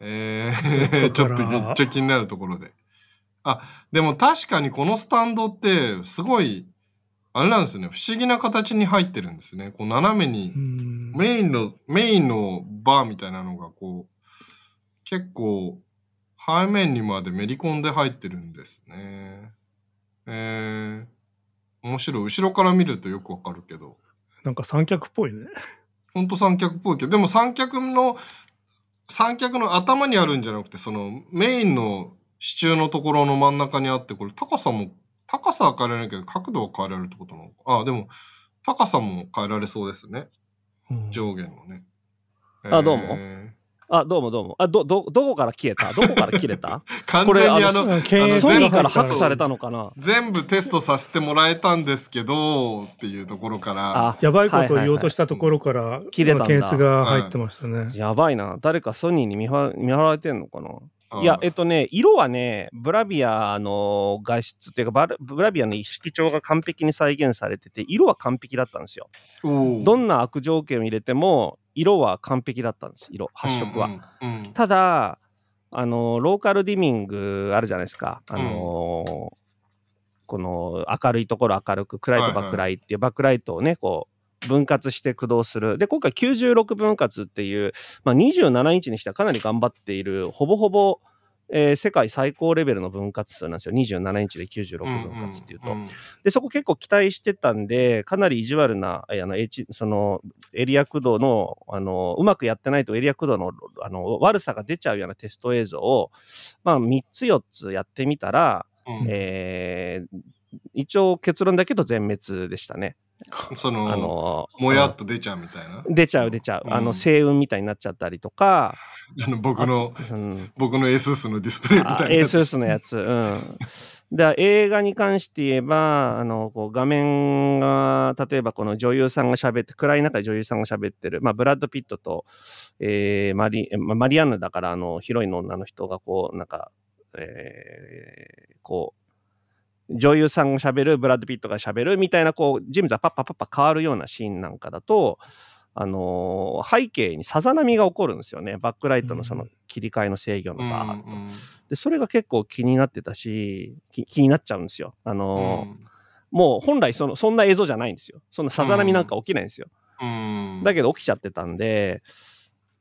えー、ちょっとめっちゃ気になるところで。あ、でも確かにこのスタンドって、すごい、あれなんですね、不思議な形に入ってるんですね。こう斜めにう、んメインの、メインのバーみたいなのがこう、結構、背面にまでめり込んで入ってるんですね。えー、面白い。後ろから見るとよくわかるけど。なんか三脚っぽいね。ほんと三脚っぽいけど、でも三脚の、三脚の頭にあるんじゃなくて、そのメインの支柱のところの真ん中にあって、これ高さも、高さは変えられないけど、角度は変えられるってことなのか。あ、でも、高さも変えられそうですね。うん上下のね。あどうもえあ、どうもどうも。あ、ど、ど、どこから消えた？どこから切れた？ー 完これ全にあの、ソニーからが入ったハックされたのかな？全部テストさせてもらえたんですけど、っていうところから、あ、やばいことを言おうとしたところから、切れたんだ。検閲が入ってましたね。やばいな。誰かソニーに見張見張られてんのかな？あいや、えっとね、色はね、ブラビアの画質っていうか、ブラビアの色調が完璧に再現されてて、色は完璧だったんですよ。どんな悪条件を入れても、色は完璧だったんです、色、発色は。。うんうんうんただ、あの、ローカルディミングあるじゃないですか。あの、この明るいところ明るく、暗いところ暗いっていうバックライトをね、こう、分割して駆動する。で、今回96分割っていう、まあ、27インチにしてはかなり頑張っている、ほぼほぼ、えー世界最高レベルの分割数なんですよ。27インチで96分割っていうと。んんで、そこ結構期待してたんで、かなり意地悪な、えあの、H、その、エリア駆動の、あの、うまくやってないとエリア駆動の、あの、悪さが出ちゃうようなテスト映像を、まあ、3つ4つやってみたら、うんえー一応結論だけど全滅でしたね。その、あの、もやっと出ちゃうみたいな？出ちゃう出ちゃう。あの、うん星雲みたいになっちゃったりとか、あの僕の、うん、僕の ASUS のディスプレイみあたいなやつ。ASUS のやつ。うん。で、映画に関して言えば、あの、こう画面が、例えばこの女優さんが喋って、暗い中で女優さんが喋ってる、まあ、ブラッド・ピットと、えーマリ、まあマリアンヌだから、あの、ヒロインの女の人が、こう、なんか、えーこう、女優さんが喋る、ブラッド・ピットが喋るみたいな、こう、人物がパッパッパッパ変わるようなシーンなんかだと、あのー背景にさざ波が起こるんですよね。バックライトのその切り替えの制御のうんバーッと。うんで、それが結構気になってたし、き気になっちゃうんですよ。あうのーんもう本来その、そんな映像じゃないんですよ。そんなさざ波なんか起きないんですよ。うんだけど起きちゃってたんで、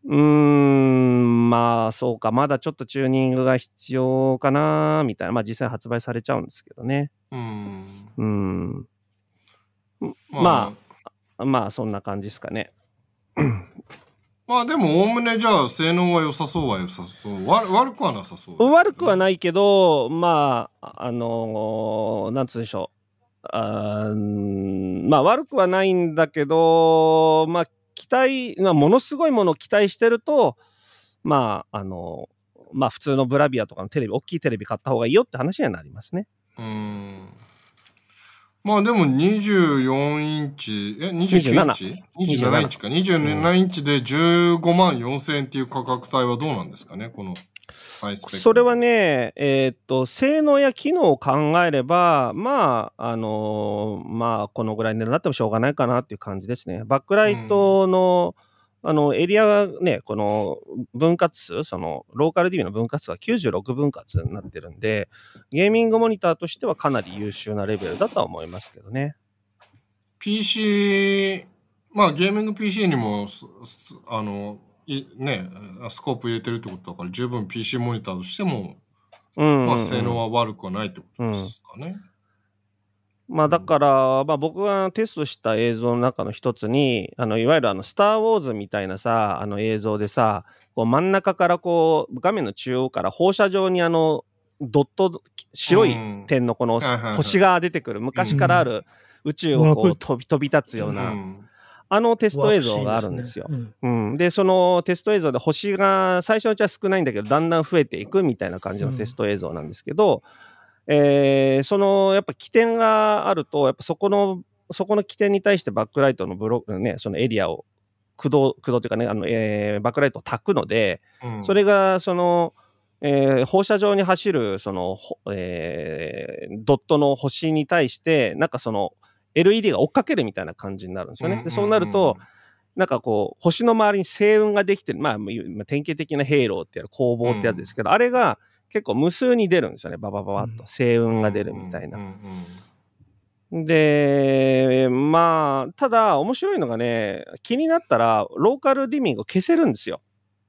うーん、まあそうか、まだちょっとチューニングが必要かな、みたいな。まあ実際発売されちゃうんですけどね。うんうん。まあ、まあそんな感じですかね。まあでも、おおむねじゃあ、性能は良さそうは良さそう。悪悪くはなさそうですね、悪くはないけど、まあ、あのーなんつうんでしょう。あまあ、悪くはないんだけど、まあ、期待、まあ、ものすごいものを期待してると、まあ、あのまあ、普通のブラビアとかのテレビ、大きいテレビ買った方がいいよって話にはなりますね。うん。まあでも24インチ、え、29インチ ?27 インチか。27インチで15万4千円っていう価格帯はどうなんですかねこの。それはね、えーっと、性能や機能を考えれば、まあ、あのーまあ、このぐらいの値段だってもしょうがないかなっていう感じですね。バックライトの、あの、エリアがね、この分割数、その、ローカル DB の分割数が96分割になってるんで、ゲーミングモニターとしてはかなり優秀なレベルだとは思いますけどね。PC、まあゲーミング PC にもあの、いね、スコープ入れてるってことだから十分 PC モニターとしても、うんうんうん、まあ性能は悪くはないってことですかね。まあだから、まあ、僕がテストした映像の中の一つに、あのいわゆるあのスター・ウォーズみたいなさ、あの映像でさ、こう真ん中からこう、画面の中央から放射状にあの、ドット、白い点のこの星が出てくる、昔からある宇宙をこう飛び飛び立つような、んあのテスト映像があるんですよ。うん、で、そのテスト映像で星が最初のうちは少ないんだけど、だんだん増えていくみたいな感じのテスト映像なんですけど、えーそのやっぱ起点があると、やっぱそこの、そこの起点に対してバックライトのブロック、ね、そのエリアを駆動、駆動というかね、あのえーバックライトを焚くので、うん。それがその、えー放射状に走るその、ほえードットの星に対して、なんかその LED が追っかけるみたいな感じになるんですよね。でそうなると、、なんかこう、星の周りに星雲ができてる、まあ、まあ典型的なヘイローってやる工房ってやつですけど、あれが結構無数に出るんですよね、ババババッと。うん星雲が出るみたいなうん。うんで、まあ、ただ面白いのがね、気になったら、ローカルディミングを消せるんですよ。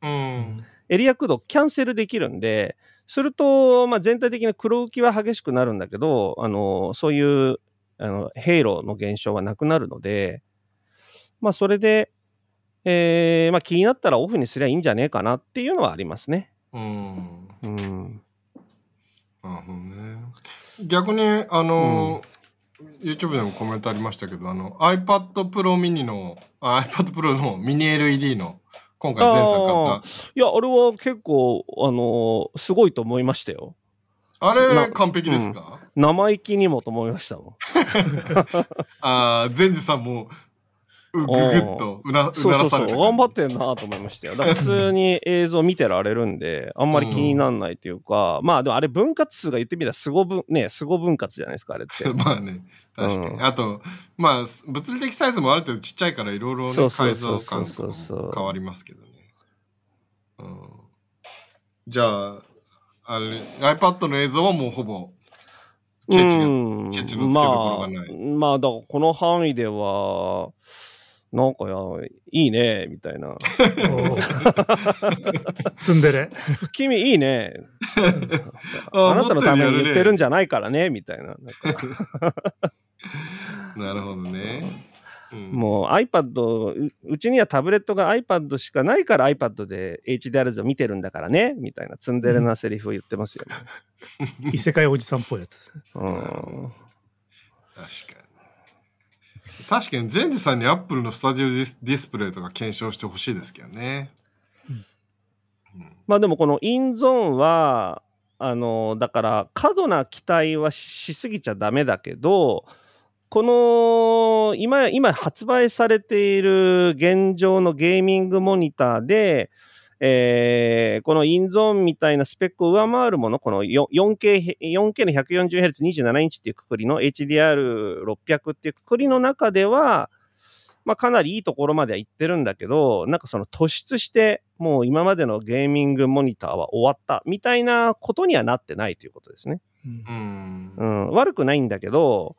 うんうんエリア駆動キャンセルできるんで、すると、まあ、全体的な黒浮きは激しくなるんだけど、あの、そういう、あの、ヘイローの現象はなくなるので、まあ、それで、えーまあ、気になったらオフにすりゃいいんじゃねえかなっていうのはありますね。うんうん。なるほどね。逆に、あの、YouTube でもコメントありましたけど、あの、iPad Pro mini の、あ iPad Pro のミニ LED の、今回前作買っいや、あれは結構、あのすごいと思いましたよ。た。あれ、な完璧ですか、生意気にもと思いましたもん。ああ、善治さんも、うぐぐっとうな、うそうそうそう。頑張ってんなと思いましたよ。だから普通に映像見てられるんで、あんまり気にならないっていうか、まあでもあれ分割数が言ってみたらすご分、ね、すご分割じゃないですか、あれって。まあね、確かに。うんあと、まあ、物理的サイズもある程度ちっちゃいから、いろいろね改造感と変わりますけどね。うん、じゃあ、あれ、iPad の映像はもうほぼ、ケチが、うんケチのつけどころがないまあ、まあ、だからこの範囲では、なんかや、いいね、みたいな。ツンデレ。君いいね。ああなたのために言ってるんじじゃないからね、みたいな。な るほどね。うんもう iPad、ううちにはタブレットが iPad しかないから iPad で HDR 図を見てるんだからね、みたいなツンデレなセリフを言ってますよね。異世界おじさんっぽいやつ。うん。確かに。確かに、善治さんに Apple のスタジオディスプレイとか検証してほしいですけどね。うんまあでもこのインゾーンは、あの、だから過度な期待はししすぎちゃダメだけど、この今、今発売されている現状のゲーミングモニターで、えーこのインゾーンみたいなスペックを上回るもの、このよ 4K, 4K の 140Hz27 インチっていうくくりの HDR600 っていうくくりの中では、まあ、かなりいいところまでは行ってるんだけど、なんかその突出して、もう今までのゲーミングモニターは終わったみたいなことにはなってないということですね。うんうんう。ん、悪くないんだけど、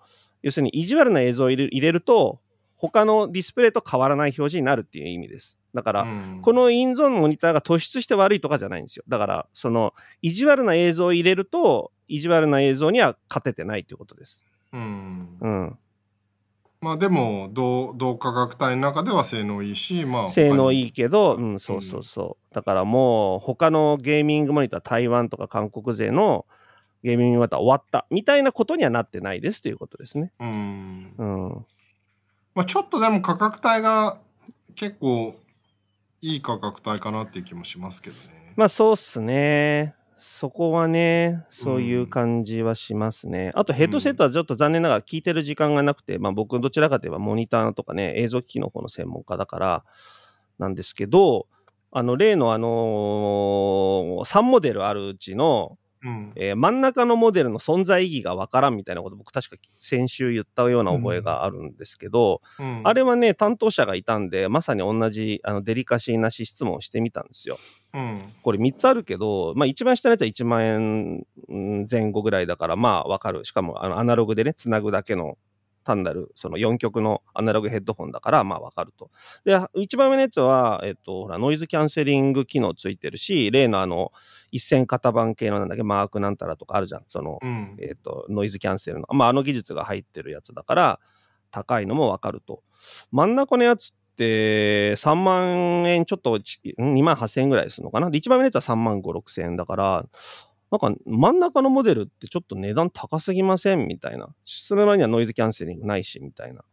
要するに意地悪な映像を入れると、他のディスプレイと変わらない表示になるっていう意味です。だから、うんこのインゾーンのモニターが突出して悪いとかじゃないんですよ。だから、その、意地悪な映像を入れると、意地悪な映像には勝ててないということです。うんうん。まあでも同同価格帯の中では性能いいし、まあ、性能いい。いけど、うん、そうそうそう。だからもう、他のゲーミングモニター、台湾とか韓国勢のゲーミングモニター終わったみたいなことにはなってないですということですね。うん。うん。まあちょっとでも価格帯が結構いい価格帯かなっていう気もしますけどね。まあそうっすね。そこはね、そういう感じはしますね。あとヘッドセットはちょっと残念ながら聞いてる時間がなくて、まあ僕どちらかといえばモニターとかね、映像機器の方の専門家だからなんですけど、あの例のあの3モデルあるうちの、うん。えー真ん中のモデルの存在意義がわからんみたいなこと僕確か先週言ったような覚えがあるんですけど、うんあれはね、担当者がいたんで、まさに同じあのデリカシーなし質問をしてみたんですよ。うん。これ3つあるけど、まあ一番下のやつは1万円うん前後ぐらいだから、まあわかる。しかもあのアナログでね、つなぐだけの単なるその4曲のアナログヘッドホンだから、まあわかると。で、一番上のやつは、えっと、ほら、ノイズキャンセリング機能ついてるし、例のあの、一線型番系のなんだっけ、マークなんたらとかあるじゃん。その、うん。えっ、と、ノイズキャンセルの、まあ、あの技術が入ってるやつだから、高いのもわかると。真ん中のやつって、3万円ちょっとち、ん2万8000円ぐらいするのかな。で、一番上のやつは3万5、6000円だから、なんか真ん中のモデルってちょっと値段高すぎませんみたいな。それなりにはノイズキャンセリングないし、みたいな。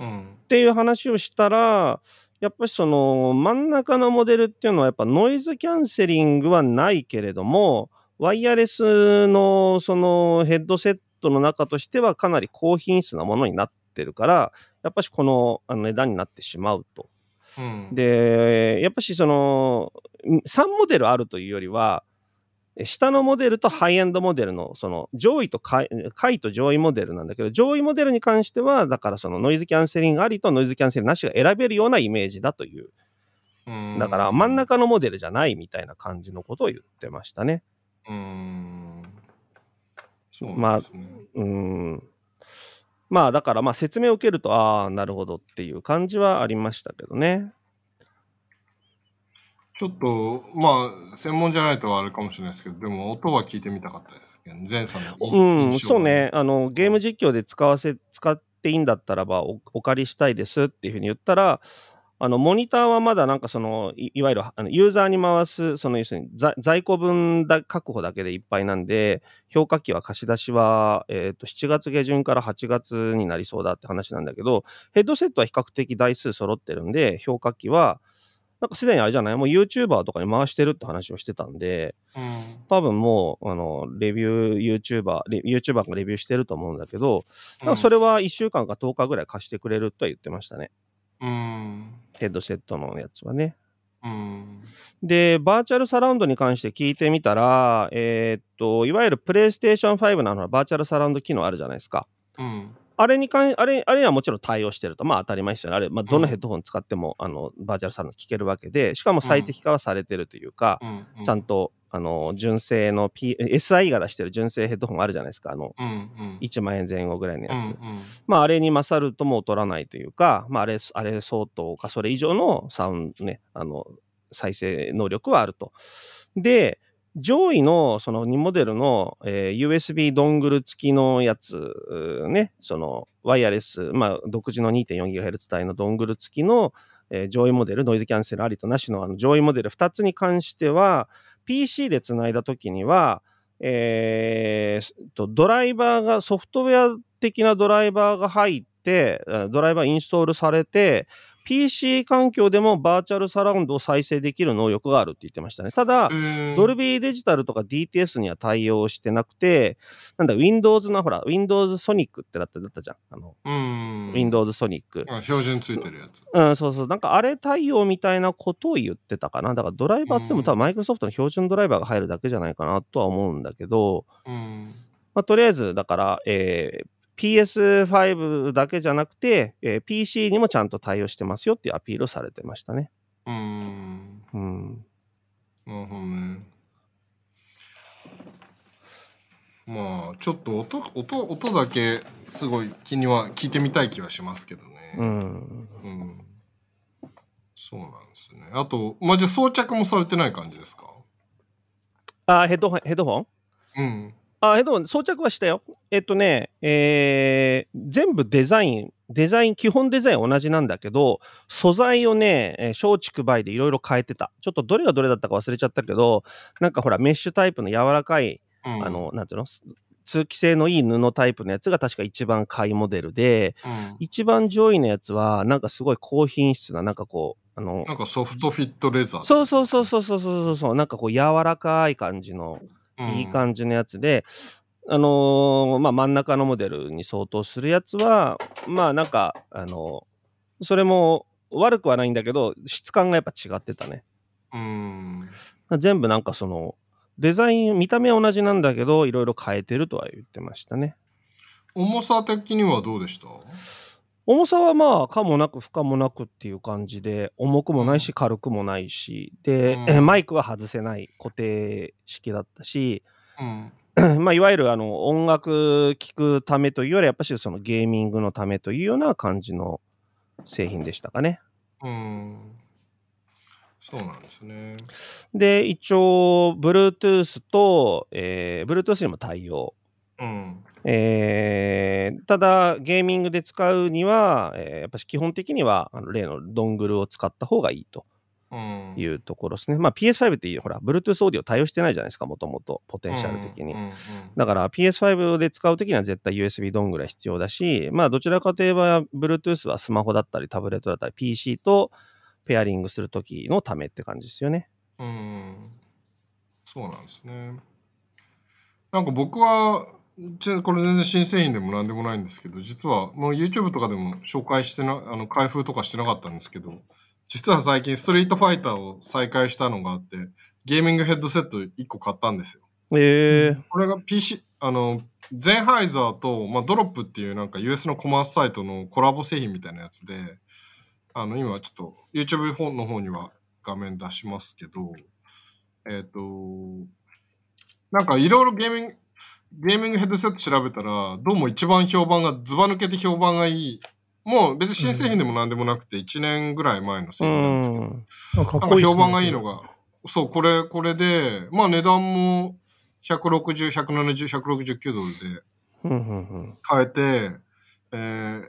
うん。っていう話をしたら、やっぱりその真ん中のモデルっていうのはやっぱノイズキャンセリングはないけれども、ワイヤレスのそのヘッドセットの中としてはかなり高品質なものになってるから、やっぱしこのあの値段になってしまうと。うん。で、やっぱしその3モデルあるというよりは、え下のモデルとハイエンドモデルの、その上位と下位と上位モデルなんだけど、上位モデルに関しては、だからそのノイズキャンセリングありとノイズキャンセリングなしが選べるようなイメージだという。うんだから真ん。中のモデルじゃないみたいな感じのことを言ってましたね。うん。そうなんですね。うん。まあだからまあ説明を受けると、ああ、なるほどっていう感じはありましたけどね。ちょっと、まあ、専門じゃないとあれかもしれないですけど、でも音は聞いてみたかったです前さんの印うん、そうね。あの、ゲーム実況で使わせ、使っていいんだったらばお、お借りしたいですっていうふうに言ったら、あの、モニターはまだなんかその、いいわゆるあのユーザーに回す、その要するに在在庫分だ確保だけでいっぱいなんで、評価機は貸し出しは、えっ、と、7月下旬から8月になりそうだって話なんだけど、ヘッドセットは比較的台数揃ってるんで、評価機は、なんかすでにあれじゃない？もう YouTuber とかに回してるって話をしてたんで、うん。多分もう、あの、レビュー YouTuber、レ YouTuber がレビューしてると思うんだけど、なんかそれは1週間か10日ぐらい貸してくれるとは言ってましたね。うん。ヘッドセットのやつはね。うん。で、バーチャルサラウンドに関して聞いてみたら、えーっと、いわゆるプレイステーション5のあのバーチャルサラウンド機能あるじゃないですか。うん。あれに関あれ、あれにはもちろん対応してると。まあ当たり前ですよね。あれ、まあどのヘッドホン使っても、あの、バーチャルサラウンド聞けるわけで、しかも最適化はされてるというか、うん。ちゃんと、あの、純正の、P、SI が出してる純正ヘッドホンあるじゃないですか。あの、うん。うん。1万円前後ぐらいのやつ。うんまあ、あれに勝るとも劣らないというか、まあ、あれ、あれ相当か、それ以上のサウンドね、あの、再生能力はあると。で、上位のその2モデルの、えー USB ドングル付きのやつ、ね、そのワイヤレス、まあ、独自の 2.4GHz 帯のドングル付きの、えー上位モデル、ノイズキャンセルありとなしのあの上位モデル2つに関しては、PC でつないだときには、えーと、ドライバーが、ソフトウェア的なドライバーが入って、ドライバーインストールされて、PC 環境でもバーチャルサラウンドを再生できる能力があるって言ってましたね。ただ、ドルビビーデジタルとか DTS には対応してなくて、なんだ、Windows のほら、Windows Sonic ってだっただったじゃん。あの、うん。Windows Sonic。あ標準ついてるやつ。うん、そうそう。なんかあれ対応みたいなことを言ってたかな。だからドライバーっても多分マイクロソフトの標準ドライバーが入るだけじゃないかなとは思うんだけど、うん。まあ、とりあえず、だから、えー PS5 だけじゃなくて、えー PC にもちゃんと対応してますよっていうアピールをされてましたね。うん。うん。なるほどね。まあ、ちょっと音、音、音だけすごい気には聞いてみたい気はしますけどね。うん。うん。そうなんですね。あと、まあ、じゃあ装着もされてない感じですか？あ、ヘッドホン、ヘッドホン？うん。あ、えっと、装着はしたよ。えっとね、えー、全部デザイン、デザイン、基本デザイン同じなんだけど、素材をね、え、松竹梅でいろいろ変えてた。ちょっとどれがどれだったか忘れちゃったけど、なんかほら、メッシュタイプの柔らかい、うん、あの、なんていうの？通気性のいい布タイプのやつが確か一番買いモデルで、うん、一番上位のやつは、なんかすごい高品質な、なんかこう、あの、なんかソフトフィットレザー、ね、そうそうそうそうそうそうそう、なんかこう柔らかい感じの。いい感じのやつで、あのーまあ真ん中のモデルに相当するやつは、まあなんか、あのそれも悪くはないんだけど、質感がやっぱ違ってたね。うん。全部なんかその、デザイン、見た目は同じなんだけど、いろいろ変えてるとは言ってましたね。重さ的にはどうでした？重さはまあ、可もなく不可もなくっていう感じで、重くもないし、軽くもないし、で、うんえ マイクは外せない固定式だったし、うん。まあ、いわゆるあの音楽聴くためというより、やっぱしそのゲーミングのためというような感じの製品でしたかね。うん。そうなんですね。で、一応、Bluetooth と、えー Bluetooth にも対応。うん。えーただ、ゲーミングで使うには、えーやっぱし基本的にはあの例のドングルを使った方がいいとうん。いうところですね。まあ PS5 ってほら、Bluetooth オーディオ対応してないじゃないですか、もともと、ポテンシャル的にうん。うんだから PS5 で使うときには絶対 USB ドングルは必要だし、まあどちらかといえば Bluetooth はスマホだったりタブレットだったり PC とペアリングするときのためって感じですよね。うん。そうなんですね。なんか僕は、ちこれ全然新製品でも何でもないんですけど、実はもう YouTube とかでも紹介してな、あの、開封とかしてなかったんですけど、実は最近ストリートファイターを再開したのがあって、ゲーミングヘッドセット1個買ったんですよ。ええこれが PC、あの、ゼンハイザーと、まあ、ドロップっていうなんか US のコマースサイトのコラボ製品みたいなやつで、あの、今ちょっと YouTube 本の方には画面出しますけど、えっ、と、なんかいろいろゲーミング、ゲーミングヘッドセット調べたら、どうも一番評判が、ズバ抜けて評判がいい。もう別に新製品でも何でもなくて、1年ぐらい前の製う品なんですけど、ん。あかっなんこいいね。か評判がいいのが、そう、これ、これで、まあ値段も160、170、169ドルでうんうんうん。買えて、えー、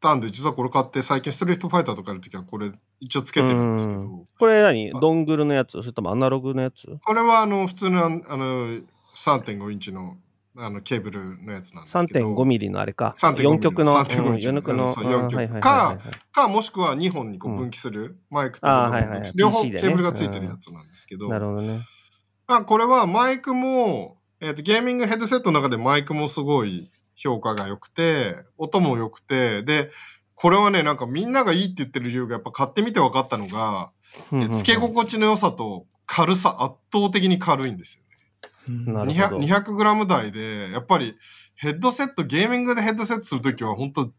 たんで、実はこれ買って、最近ストリートファイターとかやるときはこれ一応つけてるんですけうど、これ何？あドングルのやつ？それともアナログのやつ？これはあの、普通のあの、3.5インチのあのケーブルのやつなんですけど。3.5ミリのあれか。3.5 4曲の、3.5うん、4曲の。そう4曲うんはいはいはいはいかか、もしくは2本にこう分岐する、マイクと両方ケーブルがついてるやつなんですけど、なるほどね。まあ、これはマイクも、えっ、と、ゲーミングヘッドセットの中でマイクもすごい評価が良くて、音も良くて、で、これはね、なんかみんながいいって言ってる理由がやっぱ買ってみて分かったのが、う付け心地の良さと軽さ、圧倒的に軽いんですよね。うんなるほど 200, 200グラム台で、やっぱりヘッドセット、ゲーミングでヘッドセットするときは本当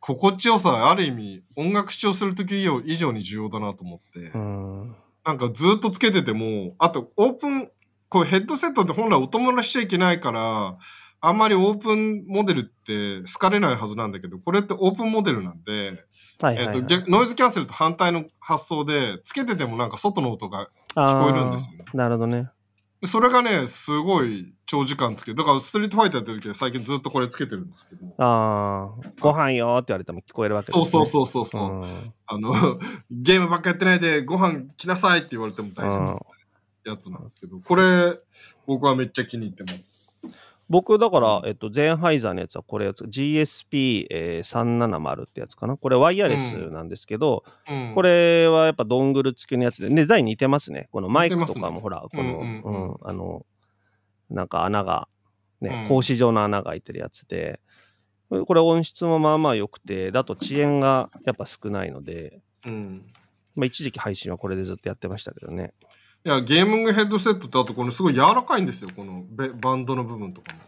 心地よさ、ある意味音楽視聴するとき以上に重要だなと思って、うん。なんかずっとつけてても、あとオープン、こうヘッドセットって本来音漏れしちゃいけないから、あんまりオープンモデルって好かれないはずなんだけど、これってオープンモデルなんで、はいはい、はい。えっと逆ノイズキャンセルと反対の発想で、つけててもなんか外の音が聞聞こえるんですよねなるほどね。それがね、すごい長時間つけて、だからストリートファイターやってる時は最近ずっとこれつけてるんですけど。ああ、ご飯よーって言われても聞こえるわけそうそううそうそうそう、んあの、ゲームばっかやってないでご飯来なさいって言われても大丈夫なやつなんですけど、これ、僕はめっちゃ気に入ってます。僕、だから、えっと、ゼンハイザーのやつはこれやつ、GSP370、えー370ってやつかな？これワイヤレスなんですけど、うんこれはやっぱドングル付きのやつで、デザイン似てますね。このマイクとかもほら、この、うんうんうんうんあの、なんか穴が、ねう、ん格子状の穴が開いてるやつで、これ音質もまあまあ良くて、だと遅延がやっぱ少ないので、うん。まあ一時期配信はこれでずっとやってましたけどね。いや、ゲーミングヘッドセットってあとこのすごい柔らかいんですよ、このベバンドの部分とかも。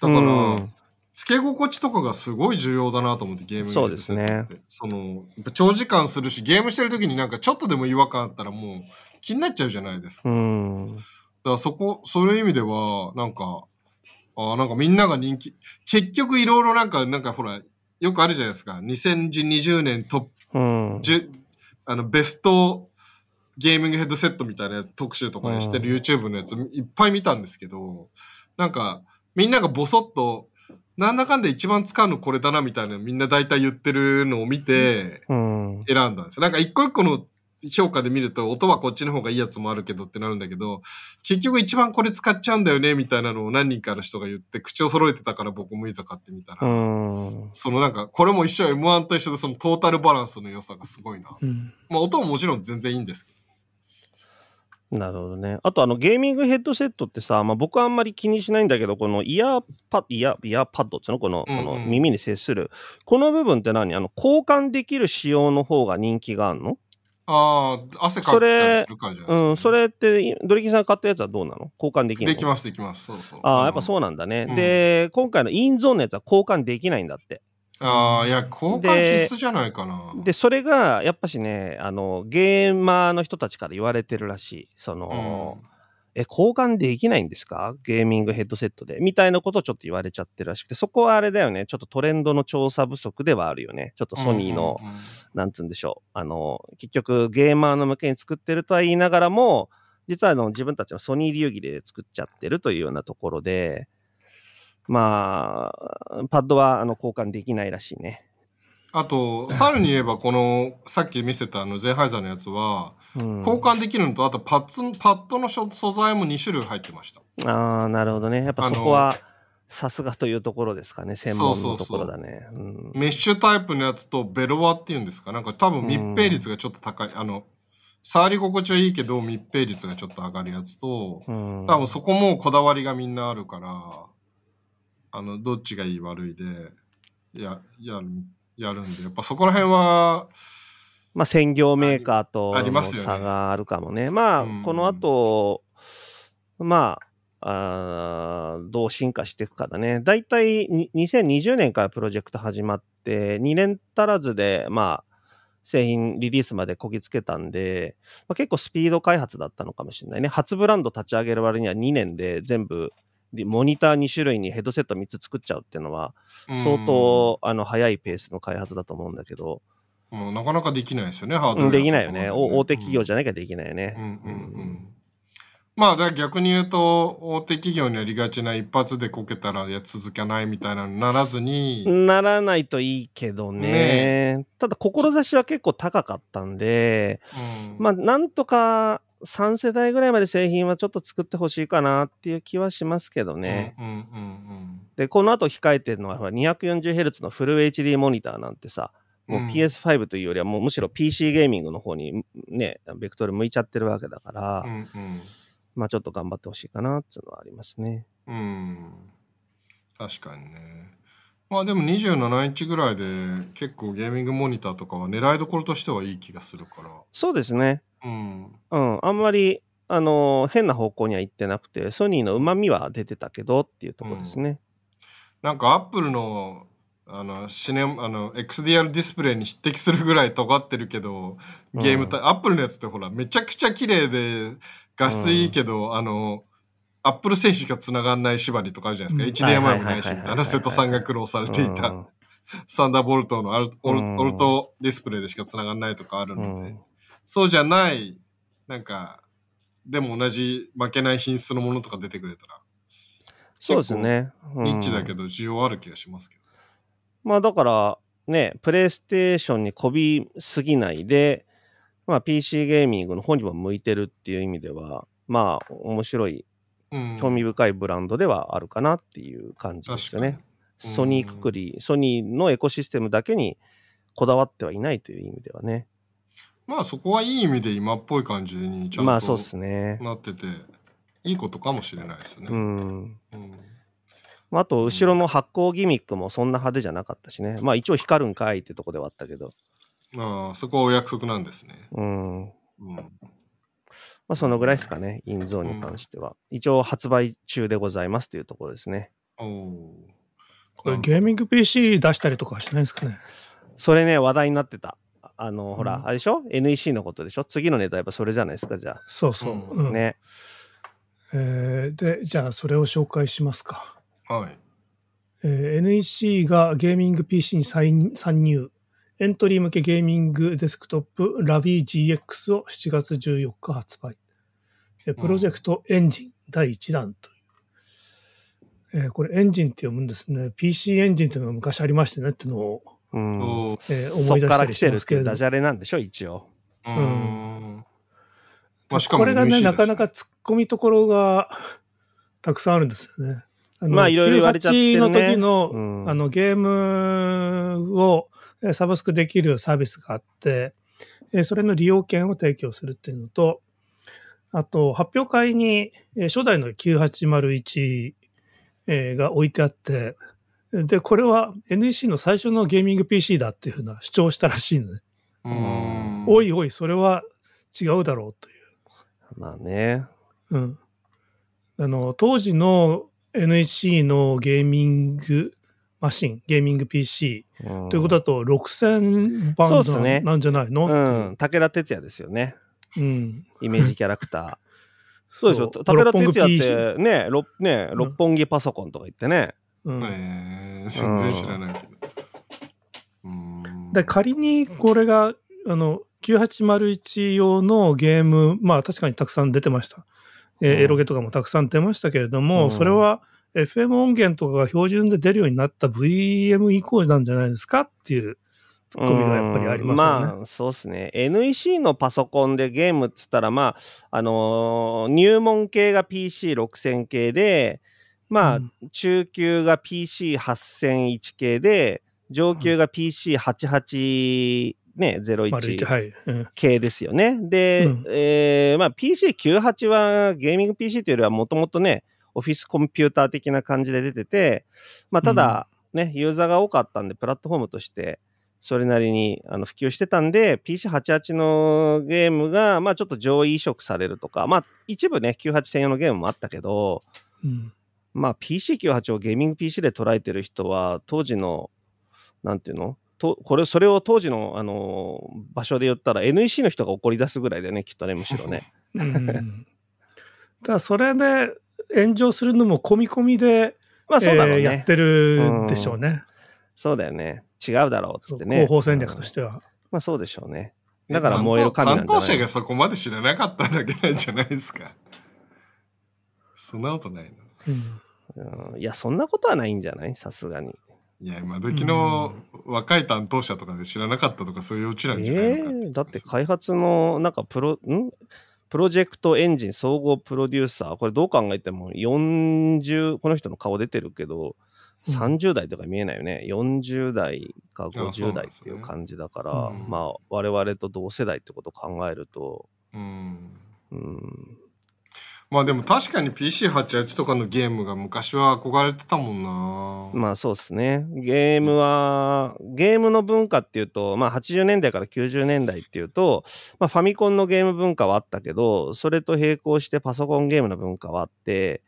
だから、うん付け心地とかがすごい重要だなと思って、ゲームそうですねその、長時間するし、ゲームしてる時になんかちょっとでも違和感あったらもう気になっちゃうじゃないですか。うん。だからそこ、そういう意味では、なんか、あーなんかみんなが人気、結局いろいろなんか、なんかほら、よくあるじゃないですか。2020年トップうん。10、あの、ベストゲーミングヘッドセットみたいなやつ特集とかにしてる YouTube のやついっぱい見たんですけど、なんか、みんながボソッと、なんだかんだ一番使うのこれだなみたいなみんな大体言ってるのを見てうん。選んだんですよ。なんか一個一個の評価で見ると音はこっちの方がいいやつもあるけどってなるんだけど、結局一番これ使っちゃうんだよねみたいなのを何人かの人が言って口を揃えてたから僕もいざ買ってみたら、うん。そのなんかこれも一緒 M1 と一緒でそのトータルバランスの良さがすごいな。うん。まあ音ももちろん全然いいんですけど。なるほどね。あと、あの、ゲーミングヘッドセットってさ、まあ、僕はあんまり気にしないんだけど、このイヤーパッド、イヤー、イヤーパッドっていうの？この、うんうんこの耳に接する。この部分って何？あの、交換できる仕様の方が人気があるの？ああ、汗かいたりするからじゃないですか、うん、それって、ドリキンさんが買ったやつはどうなの？交換できるの？できます、できます。そうそう。ああ、やっぱう。そうなんだね。うんで、今回の INZONE のやつは交換できないんだって。ああ、いや、交換必須じゃないかな。で、それが、やっぱしね、あの、ゲーマーの人たちから言われてるらしい。その、え、交換できないんですか？ゲーミングヘッドセットで。みたいなことをちょっと言われちゃってるらしくて、そこはあれだよね。ちょっとトレンドの調査不足ではあるよね。ちょっとソニーの、うんうんうんなんつうんでしょう。あの、結局ゲーマーの向けに作ってるとは言いながらも、実はあの自分たちのソニー流儀で作っちゃってるというようなところで、まあ、パッドはあの交換できないらしいね。あと、さらに言えば、この、さっき見せたあの、ゼンハイザーのやつは、うん、交換できるのと、あとパッツ、パッドの素素材も2種類入ってました。ああ、なるほどね。やっぱそこは、さすがというところですかね。専門のところだね。うんメッシュタイプのやつとベロワっていうんですかなんか多分密閉率がちょっと高い。あの、触り心地はいいけど密閉率がちょっと上がるやつと、うん多分そこもこだわりがみんなあるから、あの、どっちがいい悪いで、や、やる、やるんで、やっぱそこら辺は、まあ、専業メーカーとの差があるかもね。まあ、うんこの後、まあ、あーどう進化していくかだね。だいたいに2020年からプロジェクト始まって、2年足らずで、まあ、製品リリースまでこぎつけたんで、まあ、結構スピード開発だったのかもしれないね。初ブランド立ち上げる割には2年で全部、でモニター2種類にヘッドセット3つ作っちゃうっていうのは、相当、あの、早いペースの開発だと思うんだけど、うん、もうなかなかできないですよね、ハードウェアうんできないよね。大手企業じゃなきゃできないよね。うん。うんうん。まあ、だから逆に言うと、大手企業にありがちな一発でこけたらやつ続かないみたいなのにならずに、ならないといいけどね。ただ、志は結構高かったんで、うん。まあ、なんとか3世代ぐらいまで製品はちょっと作ってほしいかなっていう気はしますけどね。うんうんうんで、この後控えてるのは、ほら 240Hz のフル HD モニターなんてさ、もう PS5 というよりはもうむしろ PC ゲーミングの方にね、ベクトル向いちゃってるわけだから、うんうんまあちょっと頑張ってほしいかなっていうのはありますね。うん確かにね。まあでも27インチぐらいで結構ゲーミングモニターとかは狙いどころとしてはいい気がするから。そうですね。うん。うん、あんまり、あの変な方向には行ってなくて、ソニーの旨味は出てたけどっていうところですね。なんかアップルのあのシネあの XDR ディスプレイに匹敵するぐらい尖ってるけどゲームた、アップルのやつってほらめちゃくちゃ綺麗で画質いいけど、あのアップル製品しか繋がんない縛りとかあるじゃないですか、うん。HDMI もないしあの瀬戸さんが苦労されていた、うん。サンダーボルトのアルオルうん。オルトディスプレイでしか繋がんないとかあるので、うんそうじゃないなんかでも同じ負けない品質のものとか出てくれたらそうですね。ニッチだど。けど需要ある気がしますけど。まあだから、ね、プレイステーションにこびすぎないで、まあ PC ゲーミングの方にも向いてるっていう意味では、まあ面白い、うん興味深いブランドではあるかなっていう感じですよね。うんソニーくくり、ソニーのエコシステムだけにこだわってはいないという意味ではね。まあそこはいい意味で今っぽい感じにちゃんとまあそうですね。なってて、いいことかもしれないですね。うん。うんまああと、後ろの発光ギミックもそんな派手じゃなかったしね。まあ一応光るんかいってとこではあったけど。まあそこはお約束なんですね。うん。うんまあ、そのぐらいですかね、インゾーンに関しては。一応発売中でございますというところですね。おーこれゲーミング PC 出したりとかはしないんですかね？それね、話題になってた。あの、ほら、うんあれでしょ ?NEC のことでしょ？次のネタやっぱそれじゃないですか、じゃそうそう。うんうんあ。ね。えーで、じゃあそれを紹介しますか。はい。えー NEC がゲーミング PC に参参入。エントリー向けゲーミングデスクトップラビー GX を7月14日発売。えープロジェクトエンジン第1弾という。えーこれエンジンって読むんですね。PC エンジンっていうのが昔ありましてねっていうのを、うん。おーえーそっから思い出したり来てるって。ダジャレなんでしょ一応。うーん。まあしかもこれがね、なかなか突っ込みどころがたくさんあるんですよね。あのまあいろいろ言われちゃってるね98の時の,、うんあのゲームをえーサブスクできるサービスがあって、えーそれの利用券を提供するっていうのと、あと発表会にえー初代の9801えーが置いてあって、で、これは NEC の最初のゲーミング PC だっていうふうな主張したらしいのね。うーん。おいおい、それは違うだろうという。まあね。うん。あの、当時の NEC のゲーミングマシン、ゲーミング PC うんということだと6000番そうっすねななんじゃないの？うん。武田鉄矢ですよね。うん。イメージキャラクター。そうでしょ？武田鉄矢ってね、ろね、六本木パソコンとか言ってね。うん。えー、全然知らないけど。うーん。で仮にこれが、あの、9801用のゲーム、まあ確かにたくさん出てました。えーうんエロゲとかもたくさん出ましたけれども、うんそれは FM 音源とかが標準で出るようになった VM 以降なんじゃないですかっていうツッコミがやっぱりありますよね。うんまあ、そうですね。NEC のパソコンでゲームっつったら、まあ、あのー入門系が PC6000 系で、まあ、うん中級が PC8001 系で、上級が PC88、ね、丸一01はい。うん系ですよね。で、うんえーまあ、PC98 はゲーミング PC というよりはもともとね、オフィスコンピューター的な感じで出てて、まあ、ただ、ね、ユーザーが多かったんで、プラットフォームとして、それなりにあの普及してたんで、PC88 のゲームが、まあちょっと上位移植されるとか、まあ一部ね、98専用のゲームもあったけど、うん。まあ PC98 をゲーミング PC で捉えてる人は、当時の、なんていうの？とこれ、それを当時の、あの場所で言ったら NEC の人が怒り出すぐらいだよね、きっとね、むしろね。うん。た だ、それで炎上するのも込み込みで、まあそうだろうね。えーやってるでしょうね。そうだよね。違うだろうっってね。広報戦略としては。まあそうでしょうね。だから燃える神なんじゃない担当者がそこまで知らなかっただけなんじゃないですか。そんなことないの。いや、そんなことはないんじゃない？さすがに。いや、今時の若い担当者とかで知らなかったとかそういううちなんじゃないえのかーだって開発の、なんかプロ、ん？プロジェクトエンジン総合プロデューサー、これどう考えても40、この人の顔出てるけど、うん。30代とか見えないよね。40代かそう50代っていう感じだから、うん。まあ、我々と同世代ってことを考えると、うん。うん、まあでも確かに PC88 とかのゲームが昔は憧れてたもんな。まあそうですね。ゲームは、ゲームの文化っていうと、まあ80年代から90年代っていうと、まあファミコンのゲーム文化はあったけど、それと並行してパソコンゲームの文化はあって、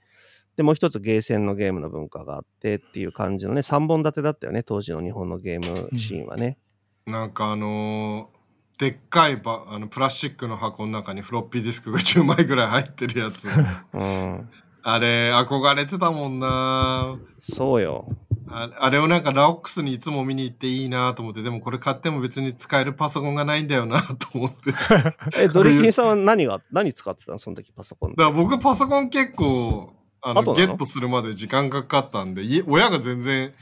で、もう一つゲーセンのゲームの文化があってっていう感じのね、3本立てだったよね、当時の日本のゲームシーンはね。なんかあのーでっかいばあのプラスチックの箱の中にフロッピーディスクが10枚ぐらい入ってるやつ。うん。あれ、憧れてたもんな。そうよ。ああれをなんかラオックスにいつも見に行っていいなと思って、でもこれ買っても別に使えるパソコンがないんだよなと思って。だ かえ、ドリキンさんは何が、何使ってたの？その時パソコン。ら僕パソコン結構、あの、ゲットするまで時間かかったんで、家親が全然、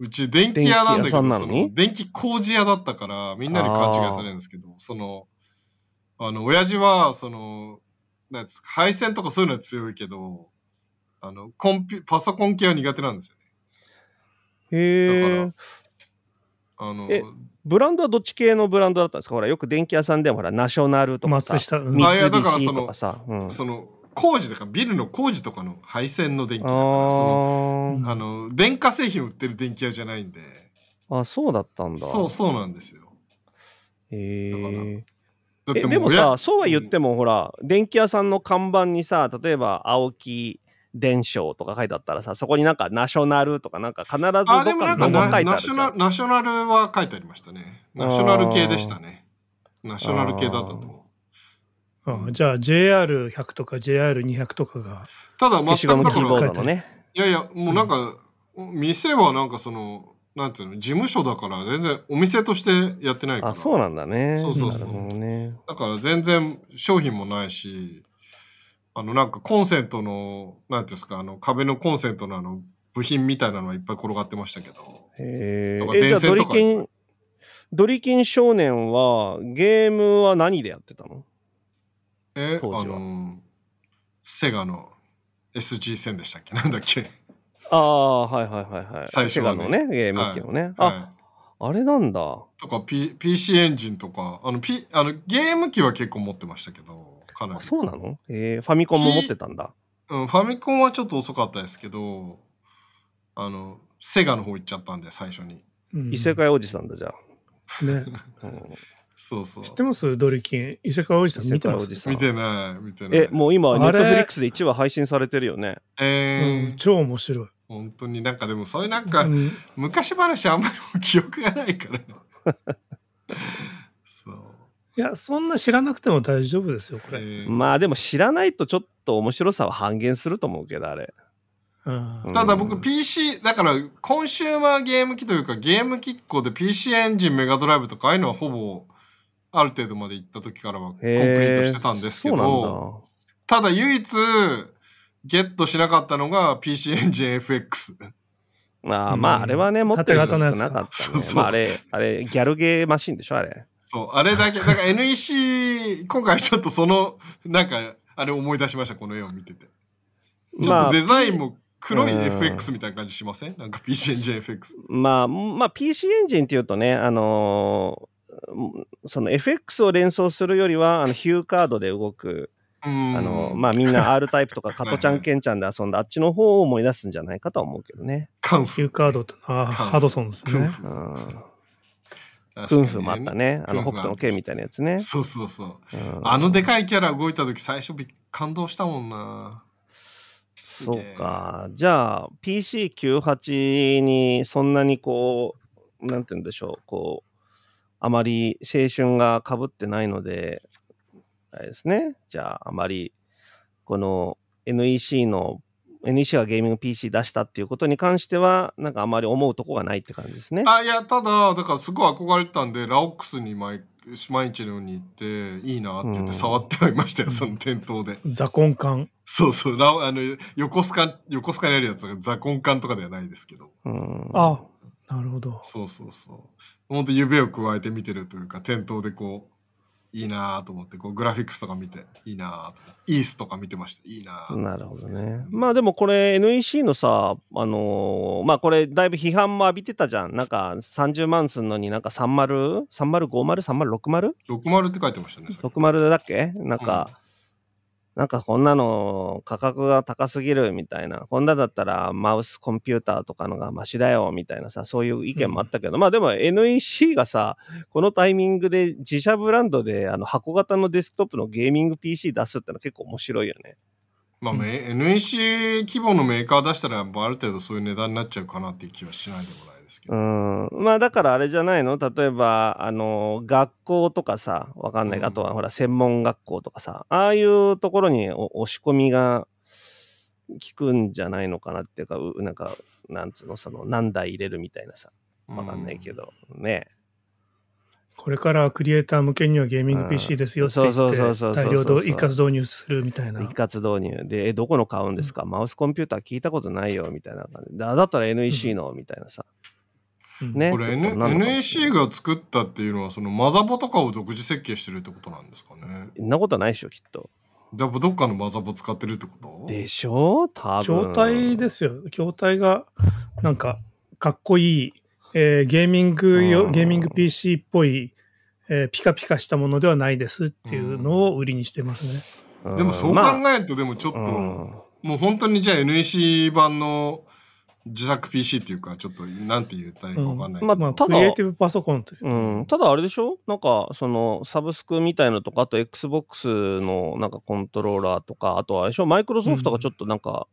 うち電気屋なんだけど、電気のに？その電気工事屋だったから、みんなに勘違いされるんですけど、その、あの、親父は、その、なんですか、配線とかそういうのは強いけど、あの、コンピ、パソコン系は苦手なんですよね。へえだから。あの、えブランドはどっち系のブランドだったんですか？ほら、よく電気屋さんでもほら、ナショナルとかさ、三菱そのとかさ。うんその、工事だから、ビルの工事とかの配線の電気だあから、その、ーあの、電化製品売ってる電気屋じゃないんで、あ、そうだったんだ。そう、そうなんですよ。へえ。だってえでも親さ、そうは言っても、ほら、電気屋さんの看板にさ、例えば、青木伝承とか書いてあったらさ、そこになんかナショナルとか、なんか必ずどっあ、かのナショナルは書いてありましたね。ナショナル系でしたね。ナショナル系だったと思う。あじゃあ JR100 とか JR200 とかが、ただ、全くだから、ね。いやいや、もうなんか、店はなんかその、なんていうの、事務所だから全然お店としてやってないから。あ、そうなんだね。そうそうそうね。だから全然商品もないし、あのなんかコンセントの、なんていうんですか、あの壁のコンセントのあの部品みたいなのはいっぱい転がってましたけど。へとかえ。え、じゃあド電線とかリキン、ドリキン少年は、ゲームは何でやってたの？え、あ当時はの、セガの SG 戦でしたっけ？なんだっけ？ああ、はいはいはいはい。最初はねセガのね、ゲーム機のね。あ、はあれなんだ。い。とか、P、PC エンジンとか、あの、P、あの、ゲーム機は結構持ってましたけど、かなり。あそうなの？えー、ファミコンも持ってたんだ。うん、ファミコンはちょっと遅かったですけど、あの、セガの方行っちゃったんで、最初に。うん異世界おじさんだじゃね。ん。うんそうそう。知ってます？ドリキン。異世界おじさん見てます？見てない、見てない。え、もう今、ネットフリックスで1話配信されてるよね。えーうん、超面白い。本当になんかでもそういうなんか、うん昔話あんまり記憶がないから。そう。いや、そんな知らなくても大丈夫ですよ、これ。えーまあでも知らないとちょっと面白さは半減すると思うけど、あれ。うんただ僕 PC、だからコンシューマーゲーム機というかゲーム機っ子で PC エンジンメガドライブとかああいうのはほぼある程度まで行った時からはコンプリートしてたんですけど、ただ唯一ゲットしなかったのが PC エンジン FX。ああ、うんまああれはね、持ってる人少なかったね。縦型のやつかまああれ、あれ、ギャルゲーマシンでしょ、あれ。そう、あれだけ、だから NEC、今回ちょっとその、なんか、あれ思い出しました、この絵を見てて。ちょっまあとデザインも黒いうん FX みたいな感じしません？なんか PC エンジン FX。まあ、まあ、PC エンジンっていうとね、あのーその FX を連想するよりは、あの ヒューカードで動く、うん。あのまあみんな R タイプとか 加トちゃんケンちゃんで遊んだあっちの方を思い出すんじゃないかとは思うけどね。カンフヒューカードってのはハドソンですね。うんフンフンもあったね。あの、北斗の剣みたいなやつね。そうそうそう。うんあのでかいキャラ動いた時最初びっ感動したもんな。すそう。か。じゃあ、PC98 にそんなにこう、なんて言うんでしょう、こう、あまり青春が被ってないので、あれですね。じゃあ、あまり、この NEC の、NEC がゲーミング PC 出したっていうことに関しては、なんかあまり思うとこがないって感じですね。あ、いや、ただ、だからすごい憧れてたんで、ラオックスに毎毎日のように行って、いいなって言って触ってはいましたよ、その店頭で。ザコン缶。そうそう、ラオ、あの、横須賀、横須賀にあるやつがザコンカンとかではないですけど。うん、あ、なるほど。そうそうそう。本当指を加えて見てるというか、店頭でこう、いいなと思って、こう、グラフィックスとか見て、いいなイースとか見てました。いいななるほどね。まあでもこれ NEC のさ、あのーまあこれだいぶ批判も浴びてたじゃん。なんか30万すんのになんか 30?3050?3060? 3060? 60って書いてましたね。それ60だっけ？なんか、なんかこんなの価格が高すぎるみたいな。こんなだったらマウスコンピューターとかのがマシだよみたいなさ、そういう意見もあったけど、まあでも NEC がさ、このタイミングで自社ブランドであの箱型のデスクトップのゲーミング PC 出すってのは結構面白いよね。まあ、め NEC 規模のメーカー出したら、やっぱある程度そういう値段になっちゃうかなっていう気はしないでもないですけど。うん。まあだからあれじゃないの？例えば、あの、学校とかさ、わかんない。うん。あとはほら、専門学校とかさ、ああいうところにお押し込みが効くんじゃないのかなっていうか、うなんか、なんつうの、その、何台入れるみたいなさ、わかんないけど、ね。これからクリエイター向けにはゲーミング PC ですよって言って、大量で一括導入するみたいな。一括導入。で、え、どこの買うんですか、マウスコンピューター聞いたことないよ、みたいな感じ。だったら NEC の、みたいなさ。うんねこれ、N NEC が作ったっていうのは、そのマザボとかを独自設計してるってことなんですかね？そんなことないでしょ、きっと。じゃあ、どっかのマザボ使ってるってこと？でしょ多分。筐体ですよ。筐体が、なんか、かっこいい、えーゲーミングよ、うんゲーミング PC っぽい、えーピカピカしたものではないですっていうのを売りにしてますね。うんでもそう考まあえると、でもちょっと、うんもう本当にじゃあ NEC 版の自作 PC っていうか、ちょっとなんて言ったらいいかわかんないけど、まあまあ、ただクリエイティブパソコンですよ。うん、ただあれでしょ？なんか、その、サブスクみたいのとか、あと Xbox のなんかコントローラーとか、あとはあれでしょ？マイクロソフトがちょっとなんか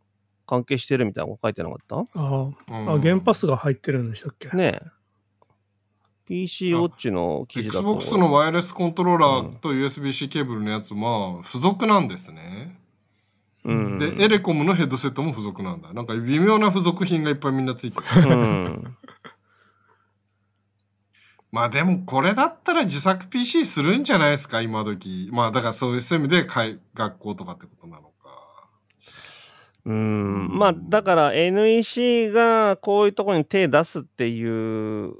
関係してるみたいなの書いてなかった、あうんあ、あ、原パスが入ってるんでしたっけ？ねえ。PC ウォッチの記事だと。Xbox のワイヤレスコントローラーと USB-C ケーブルのやつまあ付属なんですね。うん。で、エレコムのヘッドセットも付属なんだ。なんか微妙な付属品がいっぱいみんなついてる。うん。まあでもこれだったら自作 PC するんじゃないですか、今時。まあだからそういうそういう意味でかい学校とかってことなのか。うん。まあ、だから NEC がこういうところに手出すっていう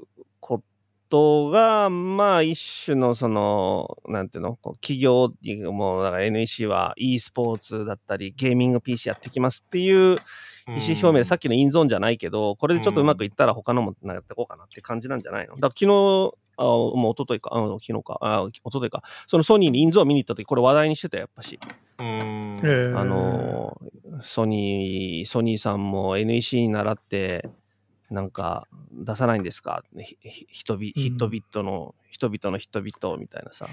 ことが、まあ一種のその、なんていうの、こう企業にも、だから NEC は e スポーツだったり、ゲーミング PC やってきますっていう意思表明で、さっきのインゾーンじゃないけど、これでちょっとうまくいったら他のもやっていこうかなって感じなんじゃないの？だから昨日、あもう一昨日か、あ昨日か、あ一昨日か、そのソニーにインゾーン見に行った時、これ話題にしてたよ、やっぱし。うん。えー。あのー、ソニー、ソニーさんも NEC に習って、なんか出さないんですか？ひひヒトビうんヒットビットの、人々のヒットビットみたいなさ。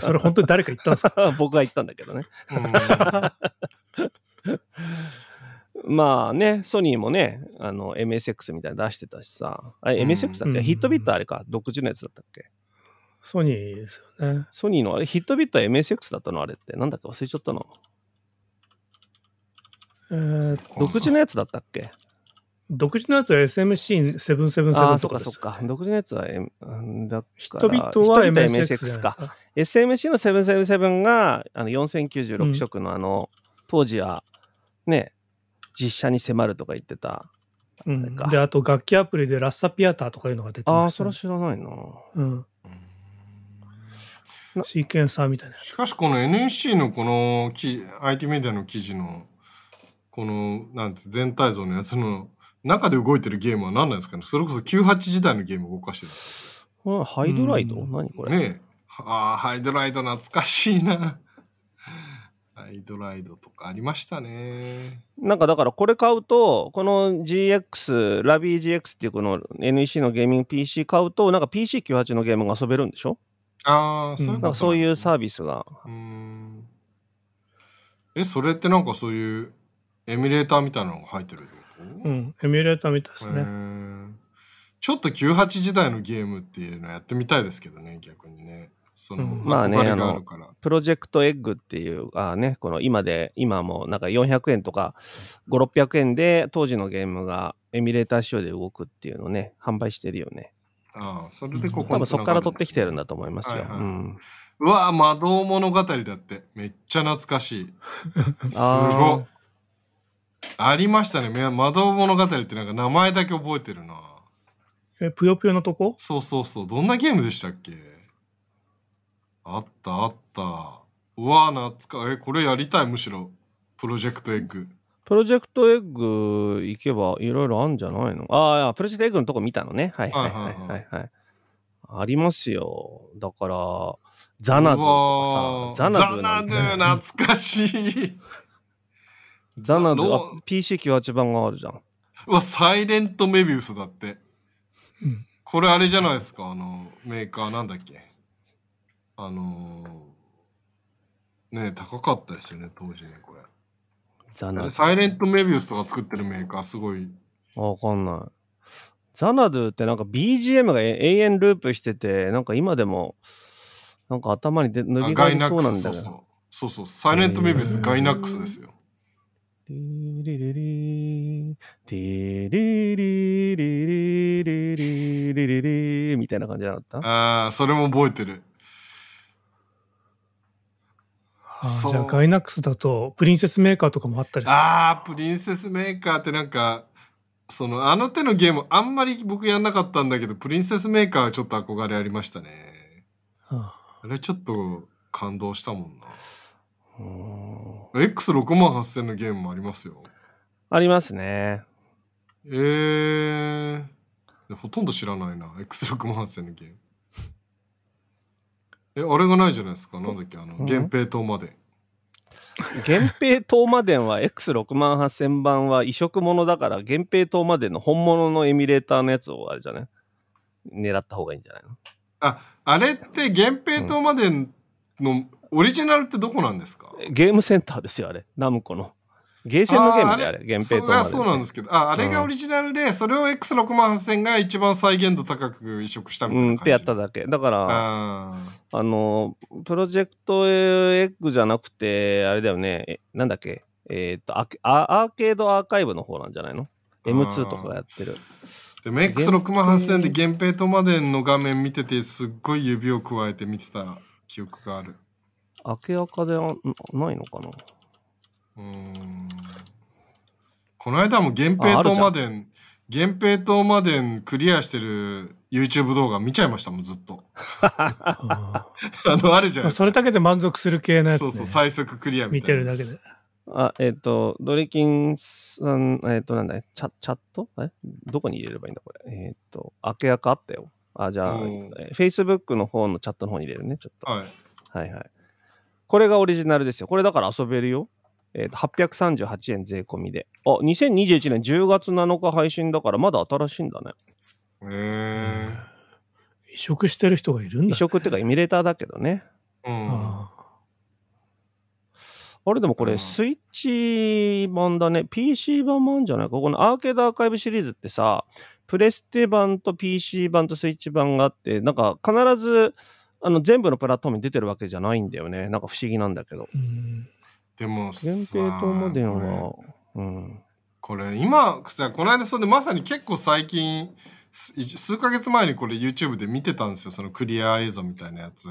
それ本当に誰か言ったんですか？僕が言ったんだけどね。うん まあね、ソニーもね、あの MSX みたいなの出してたしさ。あれ、うん MSX だっけ、うんヒットビットあれか、独自のやつだったっけ？ソニーですよね。ソニーのあれ、ヒットビットは MSX だったの？あれって。なんだっけ忘れちゃったの。えー独自のやつだったっけ？独自のやつは SMC777 ああ、そとかですっかそっか。独自のやつは、M- うんだからヒットビットは MSX か。か。SMC の777があの4096色のあの、当時はね、実写に迫るとか言ってた。うんで、あと楽器アプリでラッサピアターとかいうのが出てああ、ましたね、それは知らないな。うん。シーケンサーみたいな。しかしこの NEC のこのき IT メディアの記事のこのなんて全体像のやつの中で動いてるゲームは何なんですかね？それこそ98時代のゲームを動かしてるんですか？これハイドライド、うん。何これ、ねえ。ああハイドライド懐かしいな。ライドライドとかありましたね。なんかだからこれ買うと、この GX、ラビー GX っていうこの NEC のゲーミング PC 買うと、なんか PC98 のゲームが遊べるんでしょ？ああ、そういううんことなんですね。なんかそういうサービスが。うーん。え、それってなんかそういうエミュレーターみたいなのが入ってるってことうん。エミュレーターみたいですへね。ーちょっと98時代のゲームっていうのやってみたいですけどね、逆にね。その、うんまあねあるから。プロジェクトエッグっていう、あーね、この今で、今もなんか400円とか5、600円で当時のゲームがエミュレーター仕様で動くっていうのをね、販売してるよね。ああ、それでここ多分そこから取ってきてるんだ。だと思いますよ。はいはいうん、うわぁ、魔導物語だって。めっちゃ懐かしい。すごい。ありましたね。め魔導物語ってなんか名前だけ覚えてるな。え、ぷよぷよのとこ？そうそうそう。どんなゲームでしたっけ？あったあった。うわぁ、懐か、え、これやりたい、むしろ。プロジェクトエッグ。プロジェクトエッグ行けばいろいろあるんじゃないの？ああ、プロジェクトエッグのとこ見たのね。はいはいはいはいはいはい、はい。ありますよ。だから、ザナドうわとかさ、ーザナドなんてザナド懐かしい。ザナド、ロあ PC98 番があるじゃん。うわ、サイレントメビウスだって。うん。これあれじゃないですか、あの、メーカーなんだっけ？あのー、ね高かったですよね、当時ね、これ。ザナド。サイレントメビウスとか作ってるメーカー、すごい。わかんない。ザナドゥってなんか BGM が永遠ループしてて、なんか今でも、なんか頭にで塗りがありあガイナックス、そうなんだけど。そうそう。そうそう、サイレントメビウス、ガイナックスですよ。リリリリティリリリリリリリリリみたいな感じじゃなかったああ、それも覚えてる。あそうーじゃあガイナックスだとプリンセスメーカーとかもあったり。ああ、プリンセスメーカーってなんか、その、あの手のゲーム、あんまり僕やんなかったんだけど、プリンセスメーカーはちょっと憧れありましたね。ああれちょっと感動したもんな。うーん X6 万8000のゲームもありますよ。ありますね。えー、ほとんど知らないな。X6 万8000のゲーム。え、あれがないじゃないですか？なんだっけ、あの、うん源平島まで。源平東馬伝は X6 万8000番は移植ものだから、源平東馬伝の本物のエミュレーターのやつをあれじゃない？狙った方がいいんじゃないの？あ、あれって源平島までのオリジナルってどこなんですか？ゲームセンターですよ、あれ。ナムコの。ゲーセンのゲームであれ、源平そうあ東馬伝。そうなんですけど、あ、あれがオリジナルで、それを X6 万8000が一番再現度高く移植したみたいなうん。ってやっただけ。だから、ああの、プロジェクトエッグじゃなくて、あれだよね、えなんだっけ、えーっとアーケア、アーケードアーカイブの方なんじゃないの？ー ?M2 とかやってる。でも X6 万8000で源平島までの画面見てて、すっごい指を加えて見てた記憶がある。明け赤であんないのかな？うーん。この間も源平島まで源平島までクリアしてる YouTube 動画見ちゃいましたもんずっと。あ あのあるじゃないまあですか。それだけで満足する系のやつ、ね、そうそう最速クリアみ見たいな。てるだけで。あ、えっ、と、ドリキンさん、えっ、と、なんだい？チャチャット？え？どこに入れればいいんだ、これ？えっ、と、明け赤あったよ。あ、じゃあ、うん。えー Facebook の方のチャットの方に入れるね、ちょっと。はい。はいはい。これがオリジナルですよ。これだから遊べるよ。えっ、と、838円税込みで。あ、2021年10月7日配信だから、まだ新しいんだね。へ移植してる人がいるんだ、移植っていうか、エミュレーターだけどね。えうんああれでもこれ、うんスイッチ版だね。PC 版もあるんじゃないか？このアーケードアーカイブシリーズってさ、プレステ版と PC 版とスイッチ版があって、なんか必ずあの全部のプラットフォームに出てるわけじゃないんだよね。なんか不思議なんだけど。うん。でもさ源平東モデンこれ。は、うん。これ今さこの間それまさに結構最近す数ヶ月前にこれ YouTube で見てたんですよ。そのクリア映像みたいなやつ。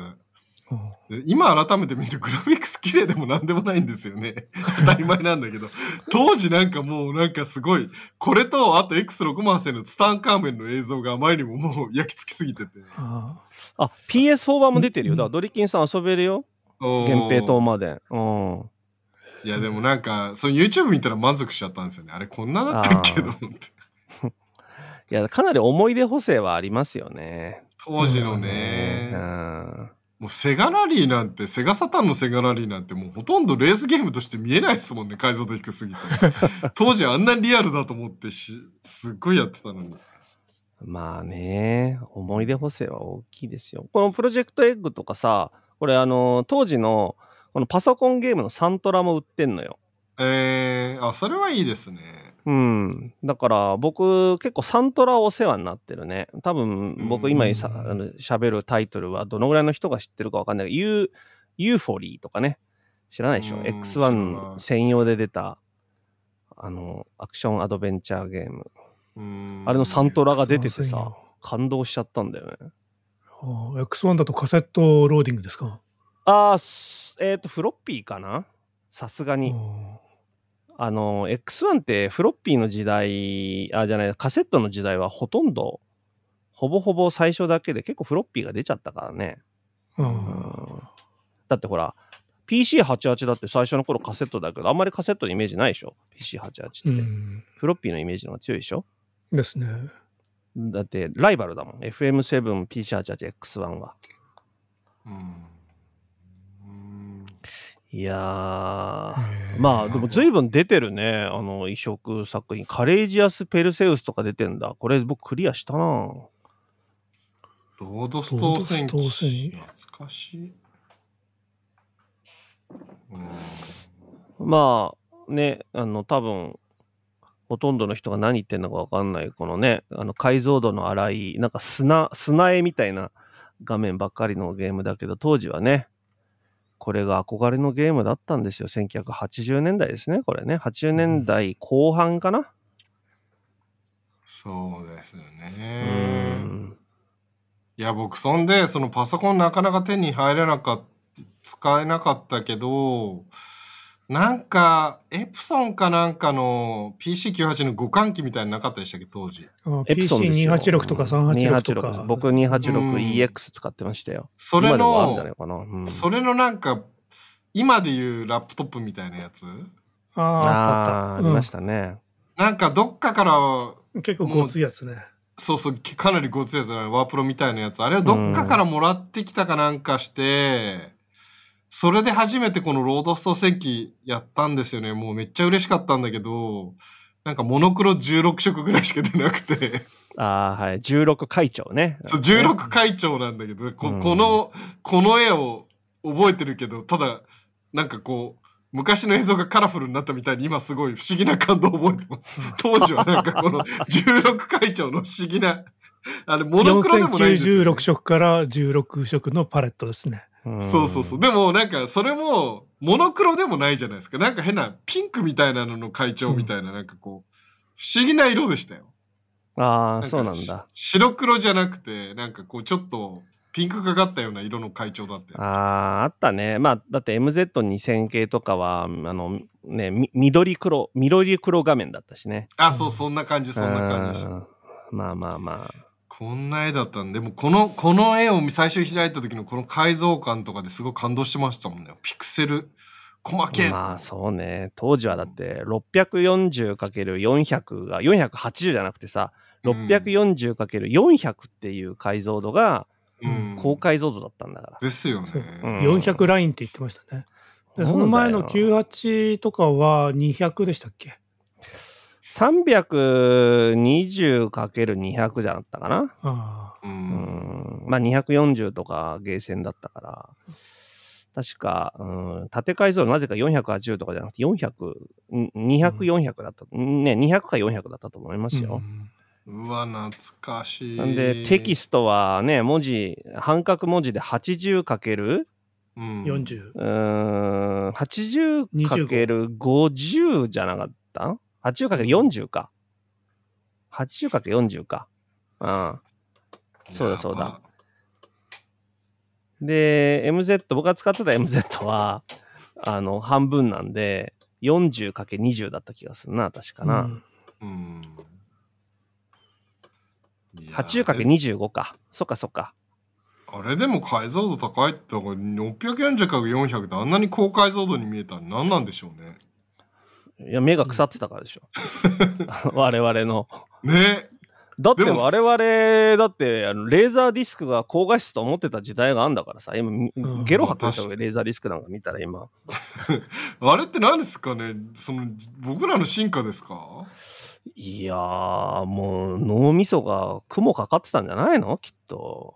今改めて見るとグラフィックス綺麗でもなんでもないんですよね。当たり前なんだけど。当時なんかもうなんかすごいこれとあと X6 万線のツタンカーメンの映像があまりにももう焼き付きすぎてて。ああ、PS4 版も出てるよ。うんだからドリキンさん遊べるよ。源平東まで。うん。いやでもなんかその YouTube 見たら満足しちゃったんですよねあれこんなだったっけと思って いや、かなり思い出補正はありますよね。当時のうねん。もうセガラリーなんて、セガサターンのセガラリーなんてもうほとんどレースゲームとして見えないですもんね、解像度低すぎて。当時あんなリアルだと思ってし、すっごいやってたのに。まあね、思い出補正は大きいですよ。このプロジェクトエッグとかさ、これあの、当時のこのパソコンゲームのサントラも売ってんのよ。えー、あ、それはいいですね。うん。だから僕結構サントラお世話になってるね。多分僕今さうんあの喋るタイトルはどのぐらいの人が知ってるかわかんないけど、ユー、ユーフォリーとかね。知らないでしょ？うん知らな ?X1 い専用で出た、あの、アクションアドベンチャーゲーム。あれのサントラが出ててさ感動しちゃったんだよね。あー X1 だとカセットローディングですか？ああ、すえっ、と、フロッピーかな？さすがに。ああの、X1 ってフロッピーの時代、あ、じゃない、カセットの時代はほとんど、ほぼほぼ最初だけで結構フロッピーが出ちゃったからね。ーあうんだってほら、PC88 だって最初の頃カセットだけど、あんまりカセットのイメージないでしょ ?PC88 って。フロッピーのイメージの方が強いでしょですね。だってライバルだもん。FM7、PC88、X1 は。うんうんいやー。まあでも随分出てるね、あの移植作品。カレージアス・ペルセウスとか出てんだ。これ僕クリアしたなロードストー戦ロードストー戦記懐かしい。うんまあね、あの多分ほとんどの人が何言ってんのかわかんない、このね、あの解像度の荒い、なんか砂、砂絵みたいな画面ばっかりのゲームだけど、当時はね、これが憧れのゲームだったんですよ。1980年代ですね、これね。80年代後半かな。そうですようね。ん。いや、僕、そんで、そのパソコンなかなか手に入れなかった、使えなかったけど、なんか、エプソンかなんかの PC98 の互換機みたいなのなかったでしたっけ、当時。あエプソンですよ PC286 とか386とか。僕 286EX 使ってましたよ。それの、それのなんか、今でいうラップトップみたいなやつ？ああ、あったああった。あー、ありましたね。なんかどっかから、うん結構ごついやつね。そうそう、かなりごついやつだね、ワープロみたいなやつ。あれをどっかからもらってきたかなんかして、それで初めてこのロードスト戦記やったんですよね。もうめっちゃ嬉しかったんだけど、なんかモノクロ16色ぐらいしか出なくて、ああ、はい。16会長ね。そう16会長なんだけど、こうんこの、この絵を覚えてるけど、ただ、なんかこう、昔の映像がカラフルになったみたいに今すごい不思議な感動を覚えてます。当時はなんかこの16会長の不思議な、あれモノクロでもないですよ、ね。4096色から16色のパレットですね。うんそうそうそう。でもなんかそれもモノクロでもないじゃないですか。なんか変なピンクみたいなのの会長みたいな、なんかこう、不思議な色でしたよ。ああ、かそうなんだ。し白黒じゃなくて、なんかこうちょっとピンクがかったような色の会長だったよ。ああ、あったね。まあ、だって MZ2000 系とかは、あの、ね、み緑黒、緑黒画面だったしね。あ、そう、そんな感じ、そんな感じ。うんまあまあまあ。こんな絵だったんで、でもこの、この絵を最初開いた時のこの改造感とかですごい感動してましたもんね。ピクセル、細けえ。まあそうね。当時はだって 640×400 が480じゃなくてさ、640×400 っていう解像度がうん高解像度だったんだから。ですよね。そううん400ラインって言ってましたね。でその前のそうだよ98とかは200でしたっけ？320×200 じゃなかったかな。あう。うんん。まあ240とかゲーセンだったから。確か、うん、縦解像度なぜか480とかじゃなくて400、ん200、400だった。ね、200か400だったと思いまあ。すよ。うわ、懐かしい。なんで、テキストはね、文字、半角文字で 80× うん、40。うーん、80×50 じゃなかった？?80×40 か。80×40 か。うん。そうだそうだ。で、MZ、僕が使ってた MZ は、あの、半分なんで、40×20 だった気がするな、確かな。うんうん。いや 80×25 か。そっかそっか。あれでも解像度高いって、640か400であんなに高解像度に見えたの何なんでしょうね。いや、目が腐ってたからでしょ。我々の。ねだって我々、だって、あのレーザーディスクが高画質と思ってた時代があるんだからさ、今、ゲロ吐ってた方がレーザーディスクなんか見たら今。あれって何ですかね？その、僕らの進化ですか？いやー、もう脳みそが雲かかってたんじゃないの？きっと。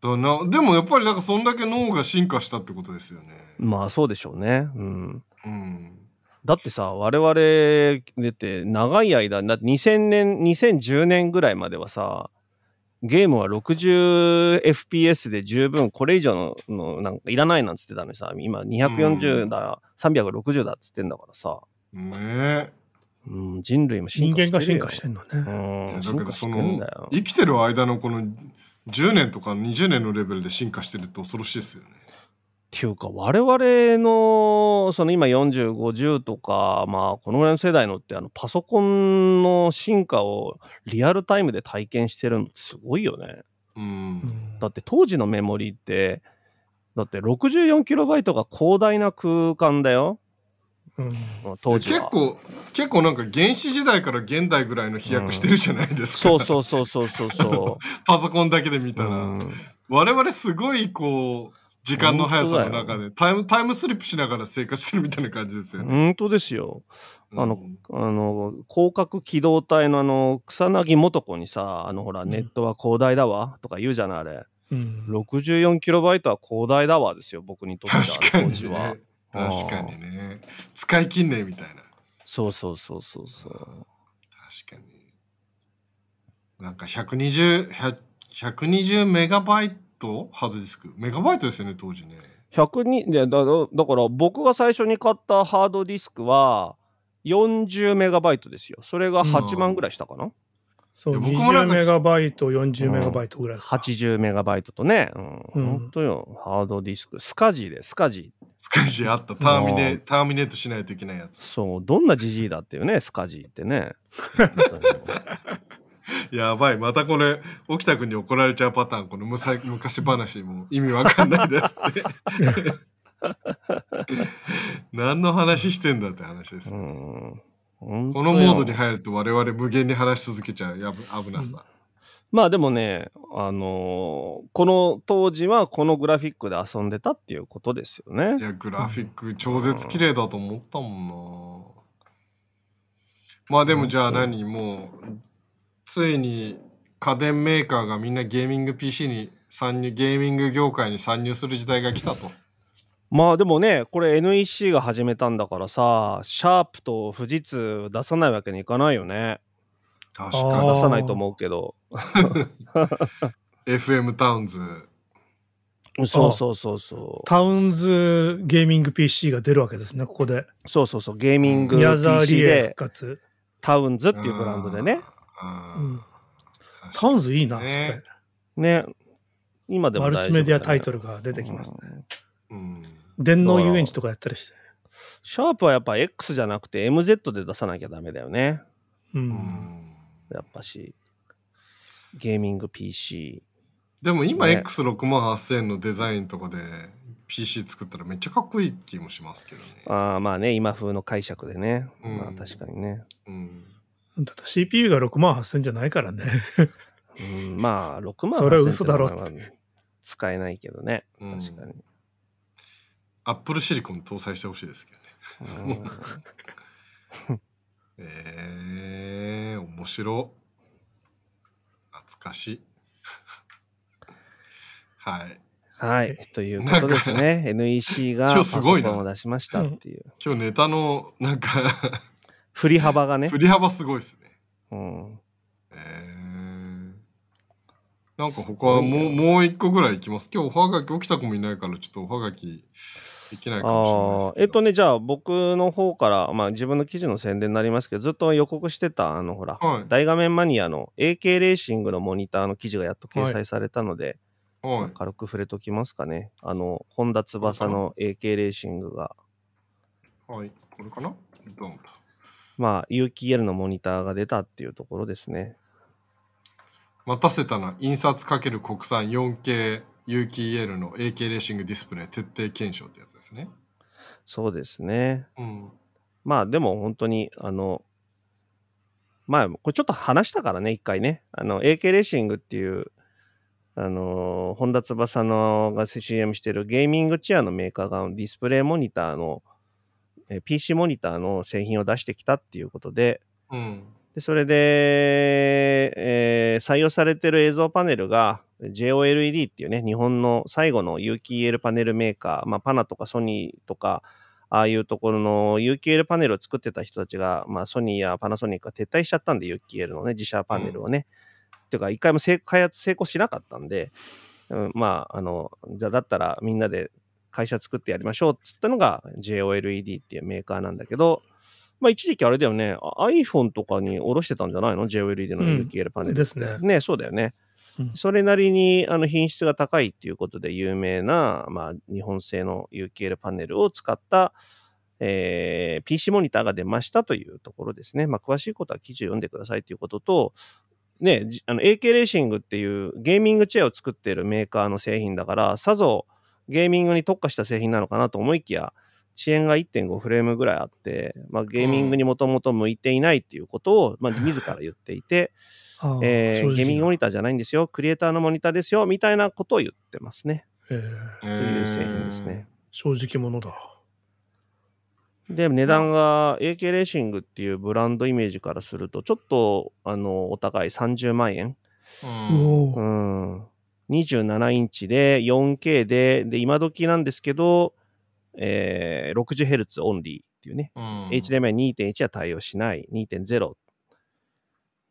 だなでもやっぱりなんかそんだけ脳が進化したってことですよね。まあそうでしょうね。うん。うん。だってさ、我々出て長い間、だって2000年、2010年ぐらいまではさ、ゲームは 60fps で十分これ以上ののなんかいらないなんつってたのにさ、今240だ、360だっつってんだからさ、ねえ。うん、人類も進人化してるよ間が進化してんのいね。うん、やだけどそ進化してるんの。生きてる間のこの10年とか20年のレベルで進化してるって恐ろしいですよね。っていうか、我々の、その今40、50とか、まあ、このぐらいの世代のって、あの、パソコンの進化をリアルタイムで体験してるのすごいよね。う。うんんだって当時のメモリって、だって 64KB が広大な空間だよ。うん当時は。結構、結構なんか原始時代から現代ぐらいの飛躍してるじゃないですか。そうそうそうそうそうそ パソコンだけで見う。たら。うん我々すごいこう、時間の速さの中でタイム、タイムスリップしながら生活してるみたいな感じですよね。本当ですよ。あのうんあの、広角機動隊のあの、草薙素子にさ、あのほら、んネットは広大だわとか言うじゃない、あれ。うん。64KB は広大だわですよ、僕にとっては、確かに当時はね。。確かにね。使い切んねえみたいな。そうそうそうそうそう。確かに。なんか120、100 120メガバイトハードディスク。メガバイトですよね、当時ね。102でだだだから僕が最初に買ったハードディスクは40メガバイトですよ。それが8万ぐらいしたかな、そう、いや僕もなん20かメガバイト、40メガバイトぐらいですか。?80 メガバイトとね。うん。うん本当よ。ハードディスク。スカジーで、スカジー。スカジーあった。ターミネ、うんターミネートしないといけないやつ。そう、どんなジジイだっていうね、スカジーってね。やばい。またこれ、沖田君に怒られちゃうパターン。このむさ昔話も意味わかんないですって。何の話してんだって話です。こよのモードに入ると我々無限に話し続けちゃうやぶ危なさ。まあでもね、あのーこの当時はこのグラフィックで遊んでたっていうことですよねい。や、グラフィック超絶綺麗だと思ったもんな。まあでもじゃあ何？もう、ついに家電メーカーがみんなゲーミング PC に参入、ゲーミング業界に参入する時代が来たと。まあでもね、これ NEC が始めたんだからさ、シャープと富士通出さないわけにいかないよね。確あかー出さないと思うけど。に。FM タウンズ。そうそうそうそう。タウンズゲーミング PC が出るわけですね、ここで。そうそうそう、ゲーミング宮沢 PC りえ復で活。タウンズっていうブランドでね。タウンズいいな、そねれ。ね。今でもマルチメディアタイルトルが出てきますね。うん。電脳遊園地とかやったりして。シャープはやっぱ X じゃなくて MZ で出さなきゃダメだよね。う。うんんやっぱし。ゲーミング PC。でも今ね X68000 のデザインとかで PC 作ったらめっちゃかっこいい気もしますけどね。ああまあね、今風の解釈でね。うんまあ確かにね。うん。だって CPU が6万8000じゃないからね。うん、まあ6万それは嘘だろ8000って使えないけどね。うん確かに。アップルシリコン搭載してほしいですけどね。うん えー、面白。懐かしい。はい。はい。ということですね。NEC が今パソ日すごいなコンを出しましたっていう。今日ネタのなんか振り幅がね振。り幅すごいですね。うん。えー、なんか他はもうもう一個ぐらいいきます。今日おはがき起きた子もいないからちょっとおはがきできないかもしれないですけど。えっとね、じゃあ僕の方から、まあ自分の記事の宣伝になりますけど、ずっと予告してた、あの、ほら、はい大画面マニアの AK レーシングのモニターの記事がやっと掲載されたので、はい。軽く触れときますかね。あの、本田翼の AK レーシングが、はい。これかな？どうもまあ、有機 EL のモニターが出たっていうところですね。待たせたな。印刷かける国産 4K 有機 EL の AK レーシングディスプレイ徹底検証ってやつですね。そうですね。うん。まあ、でも本当に、あの、まあ、これちょっと話したからね、一回ね。あの、AK レーシングっていう、あの、本田翼のが CM してるゲーミングチェアのメーカーがディスプレイモニターの、え PC モニターの製品を出してきたっていうことで、うん。でそれで、えー採用されてる映像パネルが JOLED っていうね、日本の最後の有機 EL パネルメーカー、まあ、パナとかソニーとか、ああいうところの有機 EL パネルを作ってた人たちが、まあ、ソニーやパナソニックが撤退しちゃったんで、有機 EL のね、自社パネルをね。っていうか、一回も成開発成功しなかったんで、うん、まあ、あの、じゃあだったらみんなで会社作ってやりましょうっつったのが JOLED っていうメーカーなんだけど、まあ一時期あれだよね、あ iPhone とかに下ろしてたんじゃないの ?JOLED の有機 EL パネル。ですね。ね、そうだよね。うんそれなりにあの品質が高いっていうことで有名な、まあ、日本製の有機 EL パネルを使った、えー PC モニターが出ましたというところですね。まあ、詳しいことは記事を読んでくださいということと、ね、じあの AK レーシングっていうゲーミングチェアを作っているメーカーの製品だから、さぞゲーミングに特化した製品なのかなと思いきや、遅延が1.5フレームぐらいあって、まあ、ゲーミングにもともと向いていないっていうことを、まあ、自ら言っていて、えーゲーミングモニターじゃないんですよ、クリエイターのモニターですよ、みたいなことを言ってますね。えーとという製品ですね。。正直者だ。で、値段が AK レーシングっていうブランドイメージからすると、ちょっと、あの、お高い30万円。うん。おうお。ん。27インチで 4K で、で、今時なんですけど、えー、60Hz オンリーっていうね。うん HDMI2.1 は対応しない。2.0っ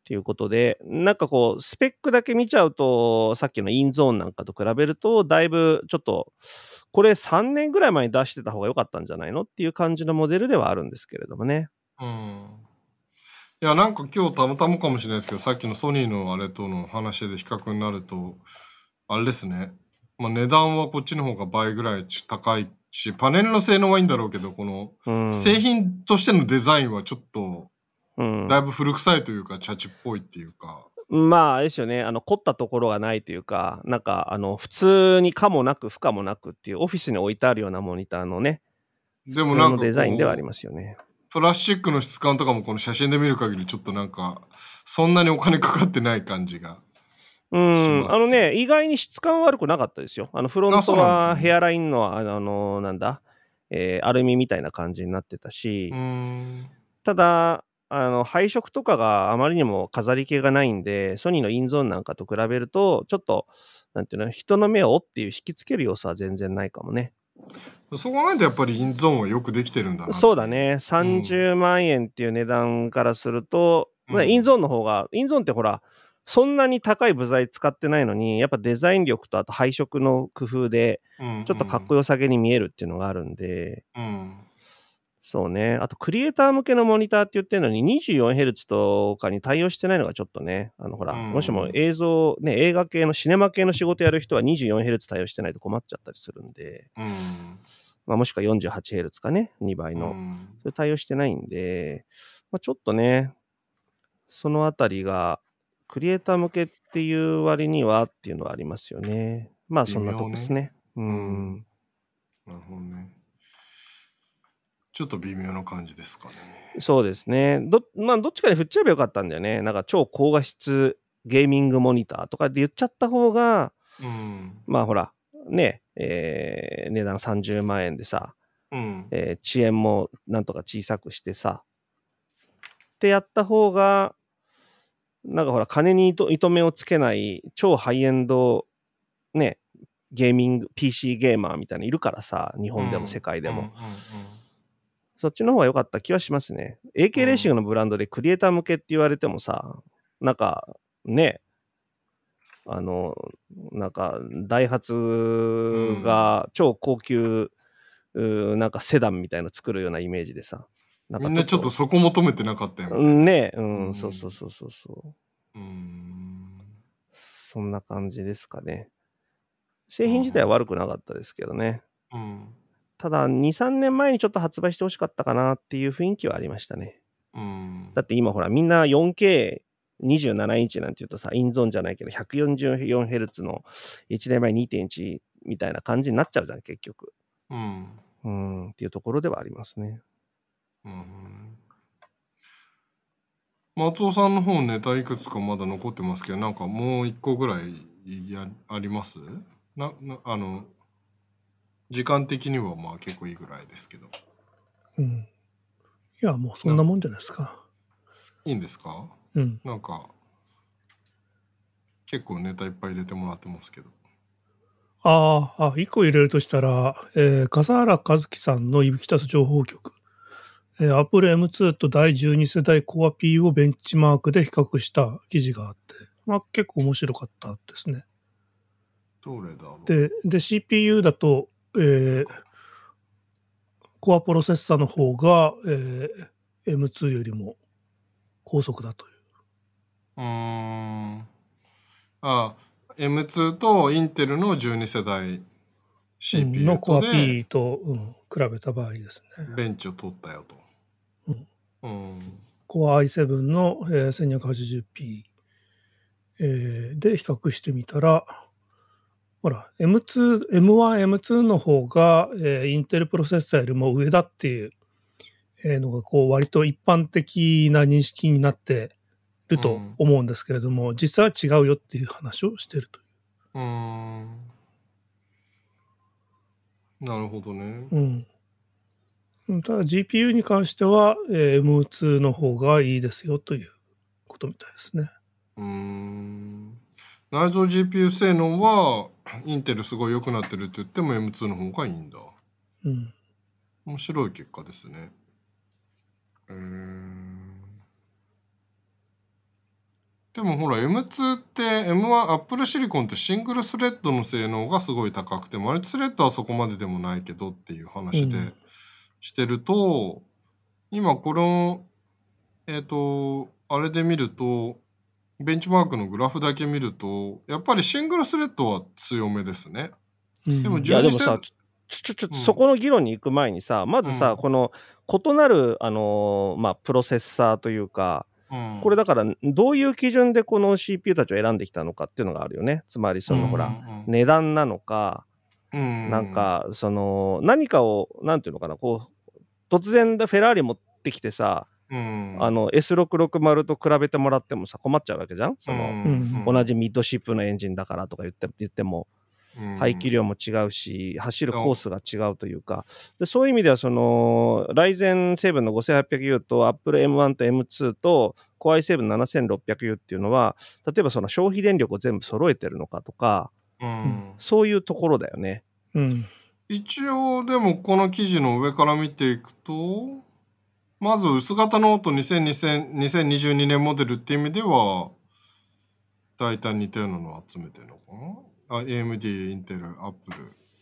ていうことで、なんかこう、スペックだけ見ちゃうと、さっきのインゾーンなんかと比べると、だいぶちょっと、これ3年ぐらい前に出してた方が良かったんじゃないの？っていう感じのモデルではあるんですけれどもね。うん。いや、なんか今日たまたまかもしれないですけど、さっきのソニーのあれとの話で比較になると、あれですね。まあ値段はこっちの方が倍ぐらい高いし、パネルの性能はいいんだろうけど、このうん。製品としてのデザインはちょっと、うんだいぶ古臭いというか、チャチっぽいっていうか。まあ、あれですよね。あの、凝ったところがないというか、なんか、あの、普通に可もなく不可もなくっていう、オフィスに置いてあるようなモニターのね、でもなんかデザインではありますよね。プラスチックの質感とかもこの写真で見る限りちょっとなんか、そんなにお金かかってない感じが。うん、あのね、意外に質感悪くなかったですよ。あの、フロンあトはヘアラインの、あの、あのなんだ、えーアルミみたいな感じになってたし、ん。ただ、あの、配色とかがあまりにも飾り気がないんで、ソニーのインゾーンなんかと比べると、ちょっと、なんていうの、人の目をっていう引きつける要素は全然ないかもね。そう考えるとやっぱりインゾーンはよくできてるんだな。そうだ。ね、30万円っていう値段からすると、まあうんインゾーンの方が、インゾーンってほら、そんなに高い部材使ってないのに、やっぱデザイン力とあと配色の工夫で、うんちょっとかっこよさげに見えるっていうのがあるんで、うん。そうね。あと、クリエイター向けのモニターって言ってるのに、24Hz とかに対応してないのがちょっとね、あの、ほら、うんもしも映像、ね、映画系のシネマ系の仕事やる人は 24Hz 対応してないと困っちゃったりするんで、うん。まあ、もしくは 48Hz かね、2倍の。うんそれ対応してないんで、まあ、ちょっとね、そのあたりが、クリエイター向けっていう割にはっていうのはありますよね。まあ、そんなとこですね。う妙ねん。なるほどね。ちょっと微妙な感じですかね。そうですね。ど、まあ、どっちかに振っちゃえばよかったんだよね。なんか超高画質ゲーミングモニターとかで言っちゃった方が、うん。まあほら、ね、えー値段30万円でさ、うん。えー遅延もなんとか小さくしてさ、ってやった方が、なんかほら、金に糸糸目をつけない超ハイエンド、ね、ゲーミング、PC ゲーマーみたいなのいるからさ、日本でも世界でも。そっちの方が良かった気はしますね。AK レーシングのブランドでクリエイター向けって言われてもさ、なんかね、あの、なんかダイハツが超高級、うーなんかセダンみたいの作るようなイメージでさ。なみんなちょっとそこ求めてなかったよみたいな。うんね、う、うんんそうそうそうそうそう。うん。そんな感じですかね。製品自体は悪くなかったですけどね。うん。ただ、2、3年前にちょっと発売してほしかったかなっていう雰囲気はありましたね。うん。だって今ほらみんな 4K27 インチなんて言うとさ、インゾーンじゃないけど 144Hz の HDMI2.1 みたいな感じになっちゃうじゃん、結局。うん。うん、っていうところではありますね。うん。松尾さんの方ネタいくつかまだ残ってますけどなんかもう一個ぐらいやあります？ななあの時間的にはまあ結構いいぐらいですけどうん。いや、もうそんなもんじゃないですか。いいんですか？うん。なんか結構ネタいっぱい入れてもらってますけどああ、あ、一個入れるとしたら、えー笠原和樹さんのいびきたす情報局。えー、Apple M2 と第12世代 Core P をベンチマークで比較した記事があって、まあ結構面白かったですね。どれだろう？で、で、CPU だと、えー、コアプロセッサーの方が、えー M2 よりも高速だという。うーんあ M2 とインテルの12世代 CPU のコア P と、うん、比べた場合ですね。ベンチを取ったよと。うんうん。Core i7 の、えー 1280p、えーで比較してみたら、ほら、M2、M1、M2 の方が、えーインテルプロセッサーよりも上だっていう、えーのが、こう、割と一般的な認識になってると思うんですけれども、実際は違うよっていう話をしてるというーん。なるほどね。うんうん。ただ GPU に関しては、えー M2 の方がいいですよということみたいですね。うーん。内蔵 GPU 性能はインテルすごい良くなってるって言っても M2 の方がいいんだ。うん。面白い結果ですね。うーん。でもほら M2 って M1 Apple Silicon ってシングルスレッドの性能がすごい高くてマルチスレッドはそこまででもないけどっていう話でうんしてると、今このえっ、とあれで見るとベンチマークのグラフだけ見るとやっぱりシングルスレッドは強めですね。うん。でもいや、でも12さ世、ちょ、ちょ、ちょ、うん。そこの議論に行く前にさ、まずさ、うん。この異なる、あのーまあ、プロセッサーというか、うん。これだから、どういう基準でこの CPU たちを選んできたのかっていうのがあるよね。つまり、その、うん。ほら、うん。値段なのか、うんなんか、その、何かを、なんていうのかな、こう、突然でフェラーリ持ってきてさ、うん。あの、S660 と比べてもらってもさ、困っちゃうわけじゃん？その、ん。同じミッドシップのエンジンだからとか言って言っても、排気量も違うし、走るコースが違うというか、でそういう意味では、その、ライゼン7の 5800U と Apple M1 と M2 と Core i7-7600U っていうのは、例えばその消費電力を全部揃えてるのかとか、うんそういうところだよね。うん。一応でもこの記事の上から見ていくとまず薄型ノート2020 2022年モデルっていう意味では大体似たようなのを集めてるのかな？あ AMD、インテル、アップル。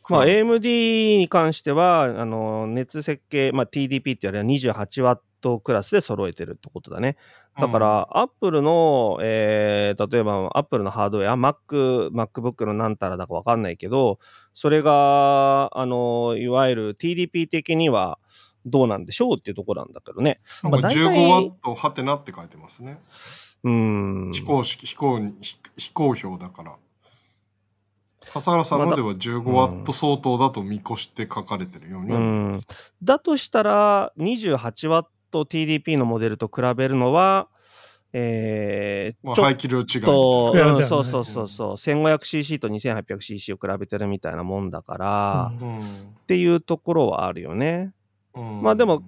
まあ、AMD に関しては、あの、熱設計、まあ、TDP って言われる 28W クラスで揃えてるってことだね。だから、アップルの、えー例えば、アップルのハードウェア、Mac、MacBook のなんたらだかわかんないけど、それが、あの、いわゆる TDP 的にはどうなんでしょうっていうところなんだけどね。なんかまあ大体15ワットはてなって書いてますね。うーん。非公式、非公に非非公表だから。笠原さんのでは15ワット相当だと見越して書かれてるようにます。だとしたら、28W TDP のモデルと比べるのは、えーまあ、ちょっ排気量違。と、うんそうそうそうそう、1500cc と 2800cc を比べてるみたいなもんだから、うんうんっていうところはあるよね。うんまあでも、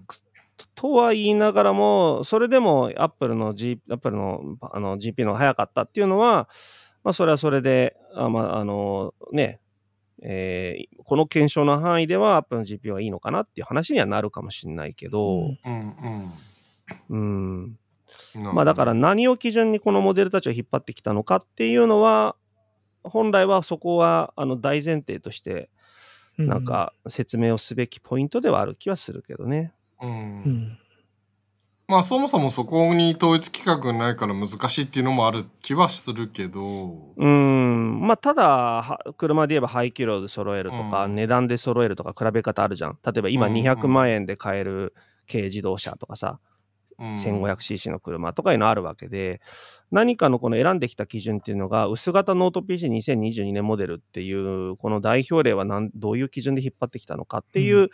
とは言いながらも、それでも Apple の G、Apple のあの GP の方が早かったっていうのは、まあそれはそれで、あまああのね、えーこの検証の範囲では Apple の GP はいいのかなっていう話にはなるかもしれないけど、うんうん。うん。まあだから何を基準にこのモデルたちを引っ張ってきたのかっていうのは、本来はそこはあの大前提として、なん、か説明をすべきポイントではある気はするけどね。うんうん。まあそもそもそこに統一規格がないから難しいっていうのもある気はするけど、うん、まあ、ただ、は車で言えば排気量で揃えるとか、うん。値段で揃えるとか、比べ方あるじゃん。例えば今うん200万円で買える軽自動車とかさ、うん。1500cc の車とかいうのあるわけで、何かのこの選んできた基準っていうのが、薄型ノート PC2022 年モデルっていう、この代表例はなんどういう基準で引っ張ってきたのかっていう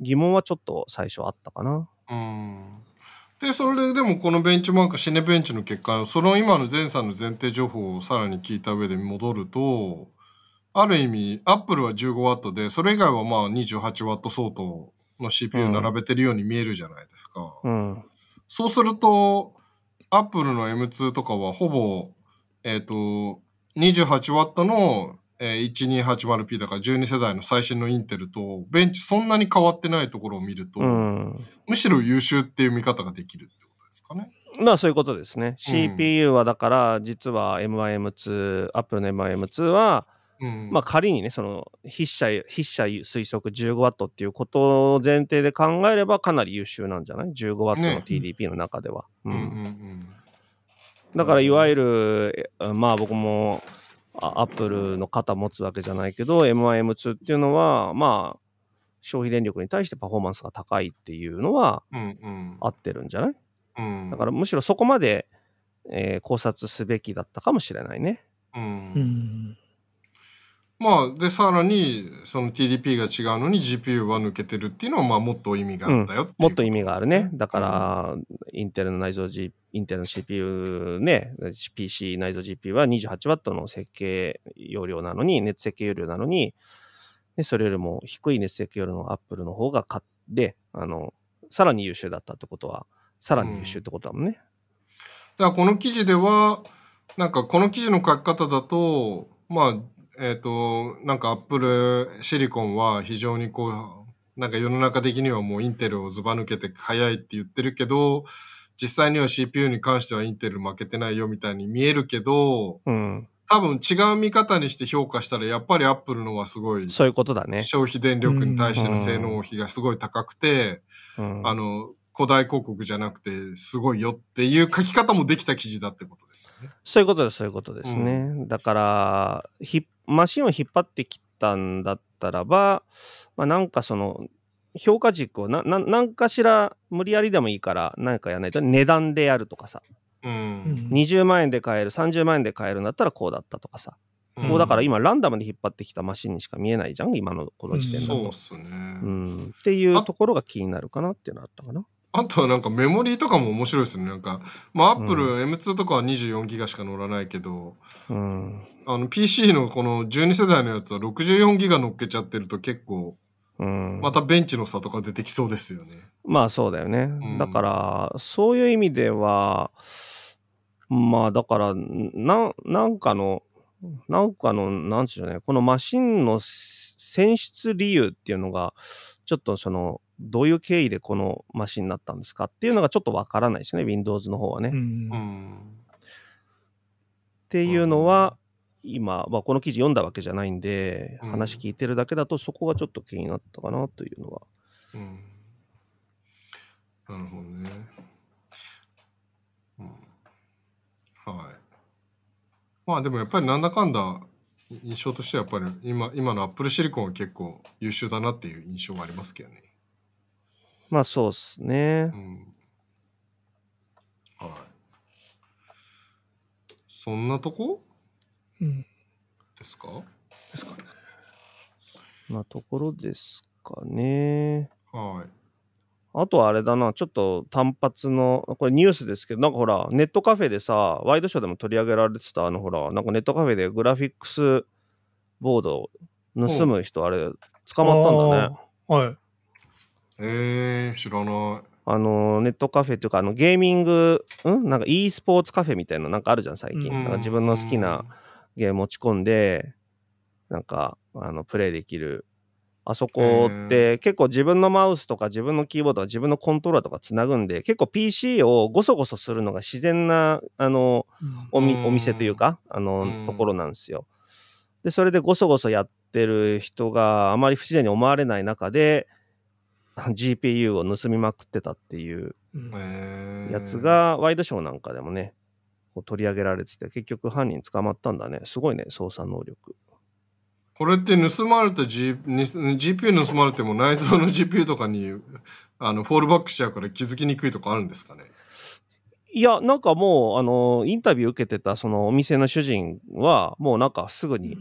疑問はちょっと最初あったかな。うんで、それででもこのベンチマーク、 Cinebench の結果、その今の前さんの前提情報をさらに聞いた上で戻ると、ある意味、アップルは 15W で、それ以外はまあ 28W 相当の CPU 並べてるように見えるじゃないですか。うん。そうすると、アップルの M2 とかはほぼ、えっ、と、28W の、えー 1280p だから12世代の最新のインテルと、ベンチそんなに変わってないところを見ると、うん。むしろ優秀っていう見方ができるってことですかね。まあそういうことですね。うん CPU はだから、実は M1M2、Apple の M1M2 は、うん。まあ仮にね、その筆者、筆者推測 15W っていうことを前提で考えればかなり優秀なんじゃない ?15W ねの TDP の中では。うんうん。だからいわゆる、えまあ僕もアップルの肩持つわけじゃないけど、M1、M2 っていうのは、まあ、消費電力に対してパフォーマンスが高いっていうのはうんうん。合ってるんじゃない？うん。だからむしろそこまで、えー考察すべきだったかもしれないね。う。うんん。まあ、で、さらに、その TDP が違うのに GPU は抜けてるっていうのは、まあ、もっと意味があったようもっと意味があるね。だから、インテルの内蔵 G、インテルの CPU ね、PC 内蔵 GPU は 28W の設計容量なのに、熱設計容量なのに、でそれよりも低い熱設計容量の Apple の方が勝って、あの、さらに優秀だったってことは、さらに優秀ってことだもんね。だからこの記事では、なんかこの記事の書き方だと、まあ、えっ、と、なんかアップルシリコンは非常にこう、なんか世の中的にはもうインテルをずば抜けて早いって言ってるけど、実際には CPU に関してはインテル負けてないよみたいに見えるけど、うん。多分違う見方にして評価したらやっぱりアップルのはすごいそういうことだね。消費電力に対しての性能比がすごい高くて、うん、あの、古代広告じゃなくてすごいよっていう書き方もできた記事だってことですよね。そういうことです、そういうことですね。だからひ、マシンを引っ張ってきたんだったらば、まあ、なんかその、評価軸をな、ななんかしら無理やりでもいいから、何かやらないと、値段でやるとかさ、う。うんん20万円で買える、30万円で買えるんだったらこうだったとかさ、うんもうだから今、ランダムで引っ張ってきたマシンにしか見えないじゃん、今のこの時点だとそうっ。すね。うん、っていうところが気になるかなっていうのはあったかな。あとはなんかメモリーとかも面白いですね。なんか、まあアップル M2 とかは24ギガしか乗らないけど、うん。あの PC のこの12世代のやつは64ギガ乗っけちゃってると結構、うん、またベンチの差とか出てきそうですよね。まあそうだよね。んだから、そういう意味では、まあだから、ななんかの、なんかの、なんちゅうのね、このマシンの選出理由っていうのが、ちょっとその、どういう経緯でこのマシンになったんですかっていうのがちょっとわからないですね、Windows の方はね。っ。ていうのは、今、まあ、この記事読んだわけじゃないんで、うん話聞いてるだけだと、そこがちょっと気になったかなというのは。うん。なるほどね。うん。はい。まあでもやっぱりなんだかんだ印象としてはやっぱり今今のアップルシリコンは結構優秀だなっていう印象がありますけどね。まあそうっすねう。ん。はい。そんなとこ？うんですか？ですかね。なところですかね。はい。あとはあれだな、ちょっと単発の、これニュースですけど、なんかほら、ネットカフェでさ、ワイドショーでも取り上げられてた、あのほら、なんかネットカフェでグラフィックスボードを盗む人、あれ、捕まったんだね。はい。えー、知らない。あの、ネットカフェっていうか、あの、ゲーミング、ん？なんか e スポーツカフェみたいな、なんかあるじゃん、最近。うんなんか自分の好きなゲーム持ち込んで、なんか、あの、プレイできる。あそこって結構自分のマウスとか自分のキーボードとか自分のコントローラーとかつなぐんで、結構 PC をゴソゴソするのが自然な、あの、お店というか、あの、うんところなんですよ。で、それでゴソゴソやってる人があまり不自然に思われない中で、GPU を盗みまくってたっていうやつが、ワイドショーなんかでもね、こう取り上げられてて、結局犯人捕まったんだね。すごいね、捜査能力。これって盗まれた、G、に GPU 盗まれても内蔵の GPU とかにあのフォールバックしちゃうから気づきにくいとかあるんですかね？いや、なんかもう、あの、インタビュー受けてた、そのお店の主人は、もうなんかすぐに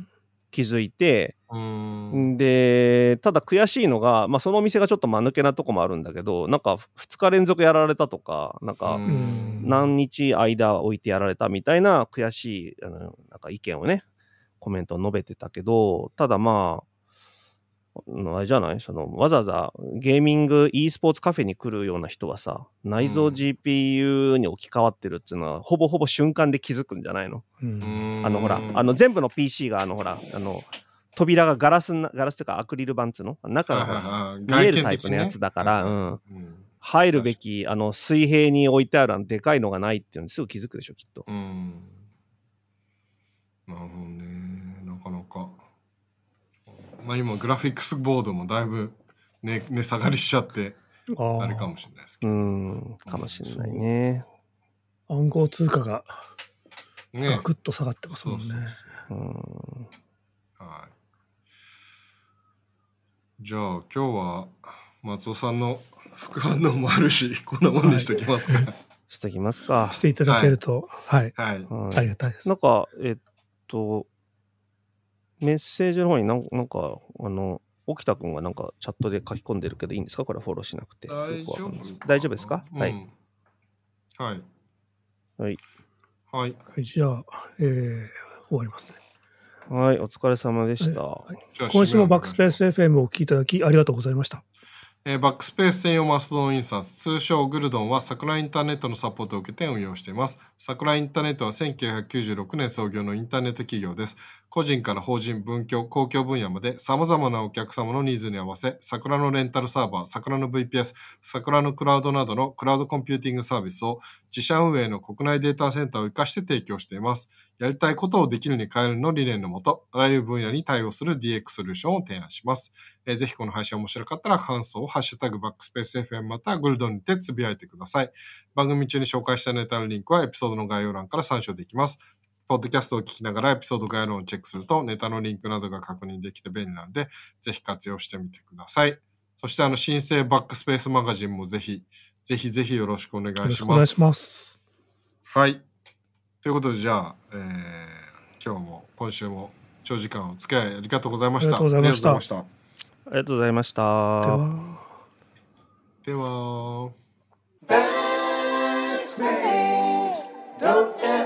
気づいて、うん。で、ただ悔しいのが、まあ、そのお店がちょっと間抜けなとこもあるんだけど、なんか2日連続やられたとか、なんかうん何日間置いてやられたみたいな悔しいあのなんか意見をね、コメントを述べてたけど、ただまあ、あれじゃない？そのわざわざゲーミング e スポーツカフェに来るような人はさ、内蔵うん。GPU に置き換わってるっていうのは、ほぼほぼ瞬間で気づくんじゃないの？うん。あのほら、あの全部の PC があのほら、あの扉がガラスな、ガラスというかアクリル板っつうの？中が見えるタイプのやつだから、うん。うん。入るべき、あの水平に置いてあるあのでかいのがないっていうのにすぐ気づくでしょ、きっと。うん。なるほどね。まあ今、グラフィックスボードもだいぶ値値下がりしちゃって、あれかもしれないですけうど。ん、かもしれないね。暗号通貨がねガクッと下がってますもんね。はい。じゃあ今日は松尾さんの副反応もあるし、こんなもんにしときますか。しときますか。していただけると、はい、はい。はいありがたいですなん。か、えっと、メッセージの方になんなんか、あの、沖田君がなんかチャットで書き込んでるけどいいんですか？これフォローしなくて。大丈夫大丈夫ですか、うんはい。はい。はい。はい。はいじゃあ、えー終わりますね。はい、お疲れ様でした。はい今週もバックスペース FM をお聞きいただきありがとうございました。えーバックスペース専用マストドン印刷、通称グルドンは桜インターネットのサポートを受けて運用しています。桜インターネットは1996年創業のインターネット企業です。個人から法人、文教、公共分野まで様々なお客様のニーズに合わせ、桜のレンタルサーバー、桜の VPS、桜のクラウドなどのクラウドコンピューティングサービスを自社運営の国内データセンターを活かして提供しています。やりたいことをできるに変えるの理念のもと、あらゆる分野に対応する DX ソリューションを提案します。えーぜひこの配信面白かったら感想をハッシュタグバックスペース FM またはグルドンにてつぶやいてください。番組中に紹介したネタのリンクはエピソードの概要欄から参照できます。ポッドキャストを聞きながらエピソード概要欄をチェックするとネタのリンクなどが確認できて便利なので、ぜひ活用してみてください。そしてあの新生バックスペースマガジンもぜひ、ぜひぜひよろしくお願いします。よろしくお願いします。はい。ということで、じゃあ、えー今日も今週も長時間お付き合いありがとうございました。ありがとうございましたありがとうございました。では。では。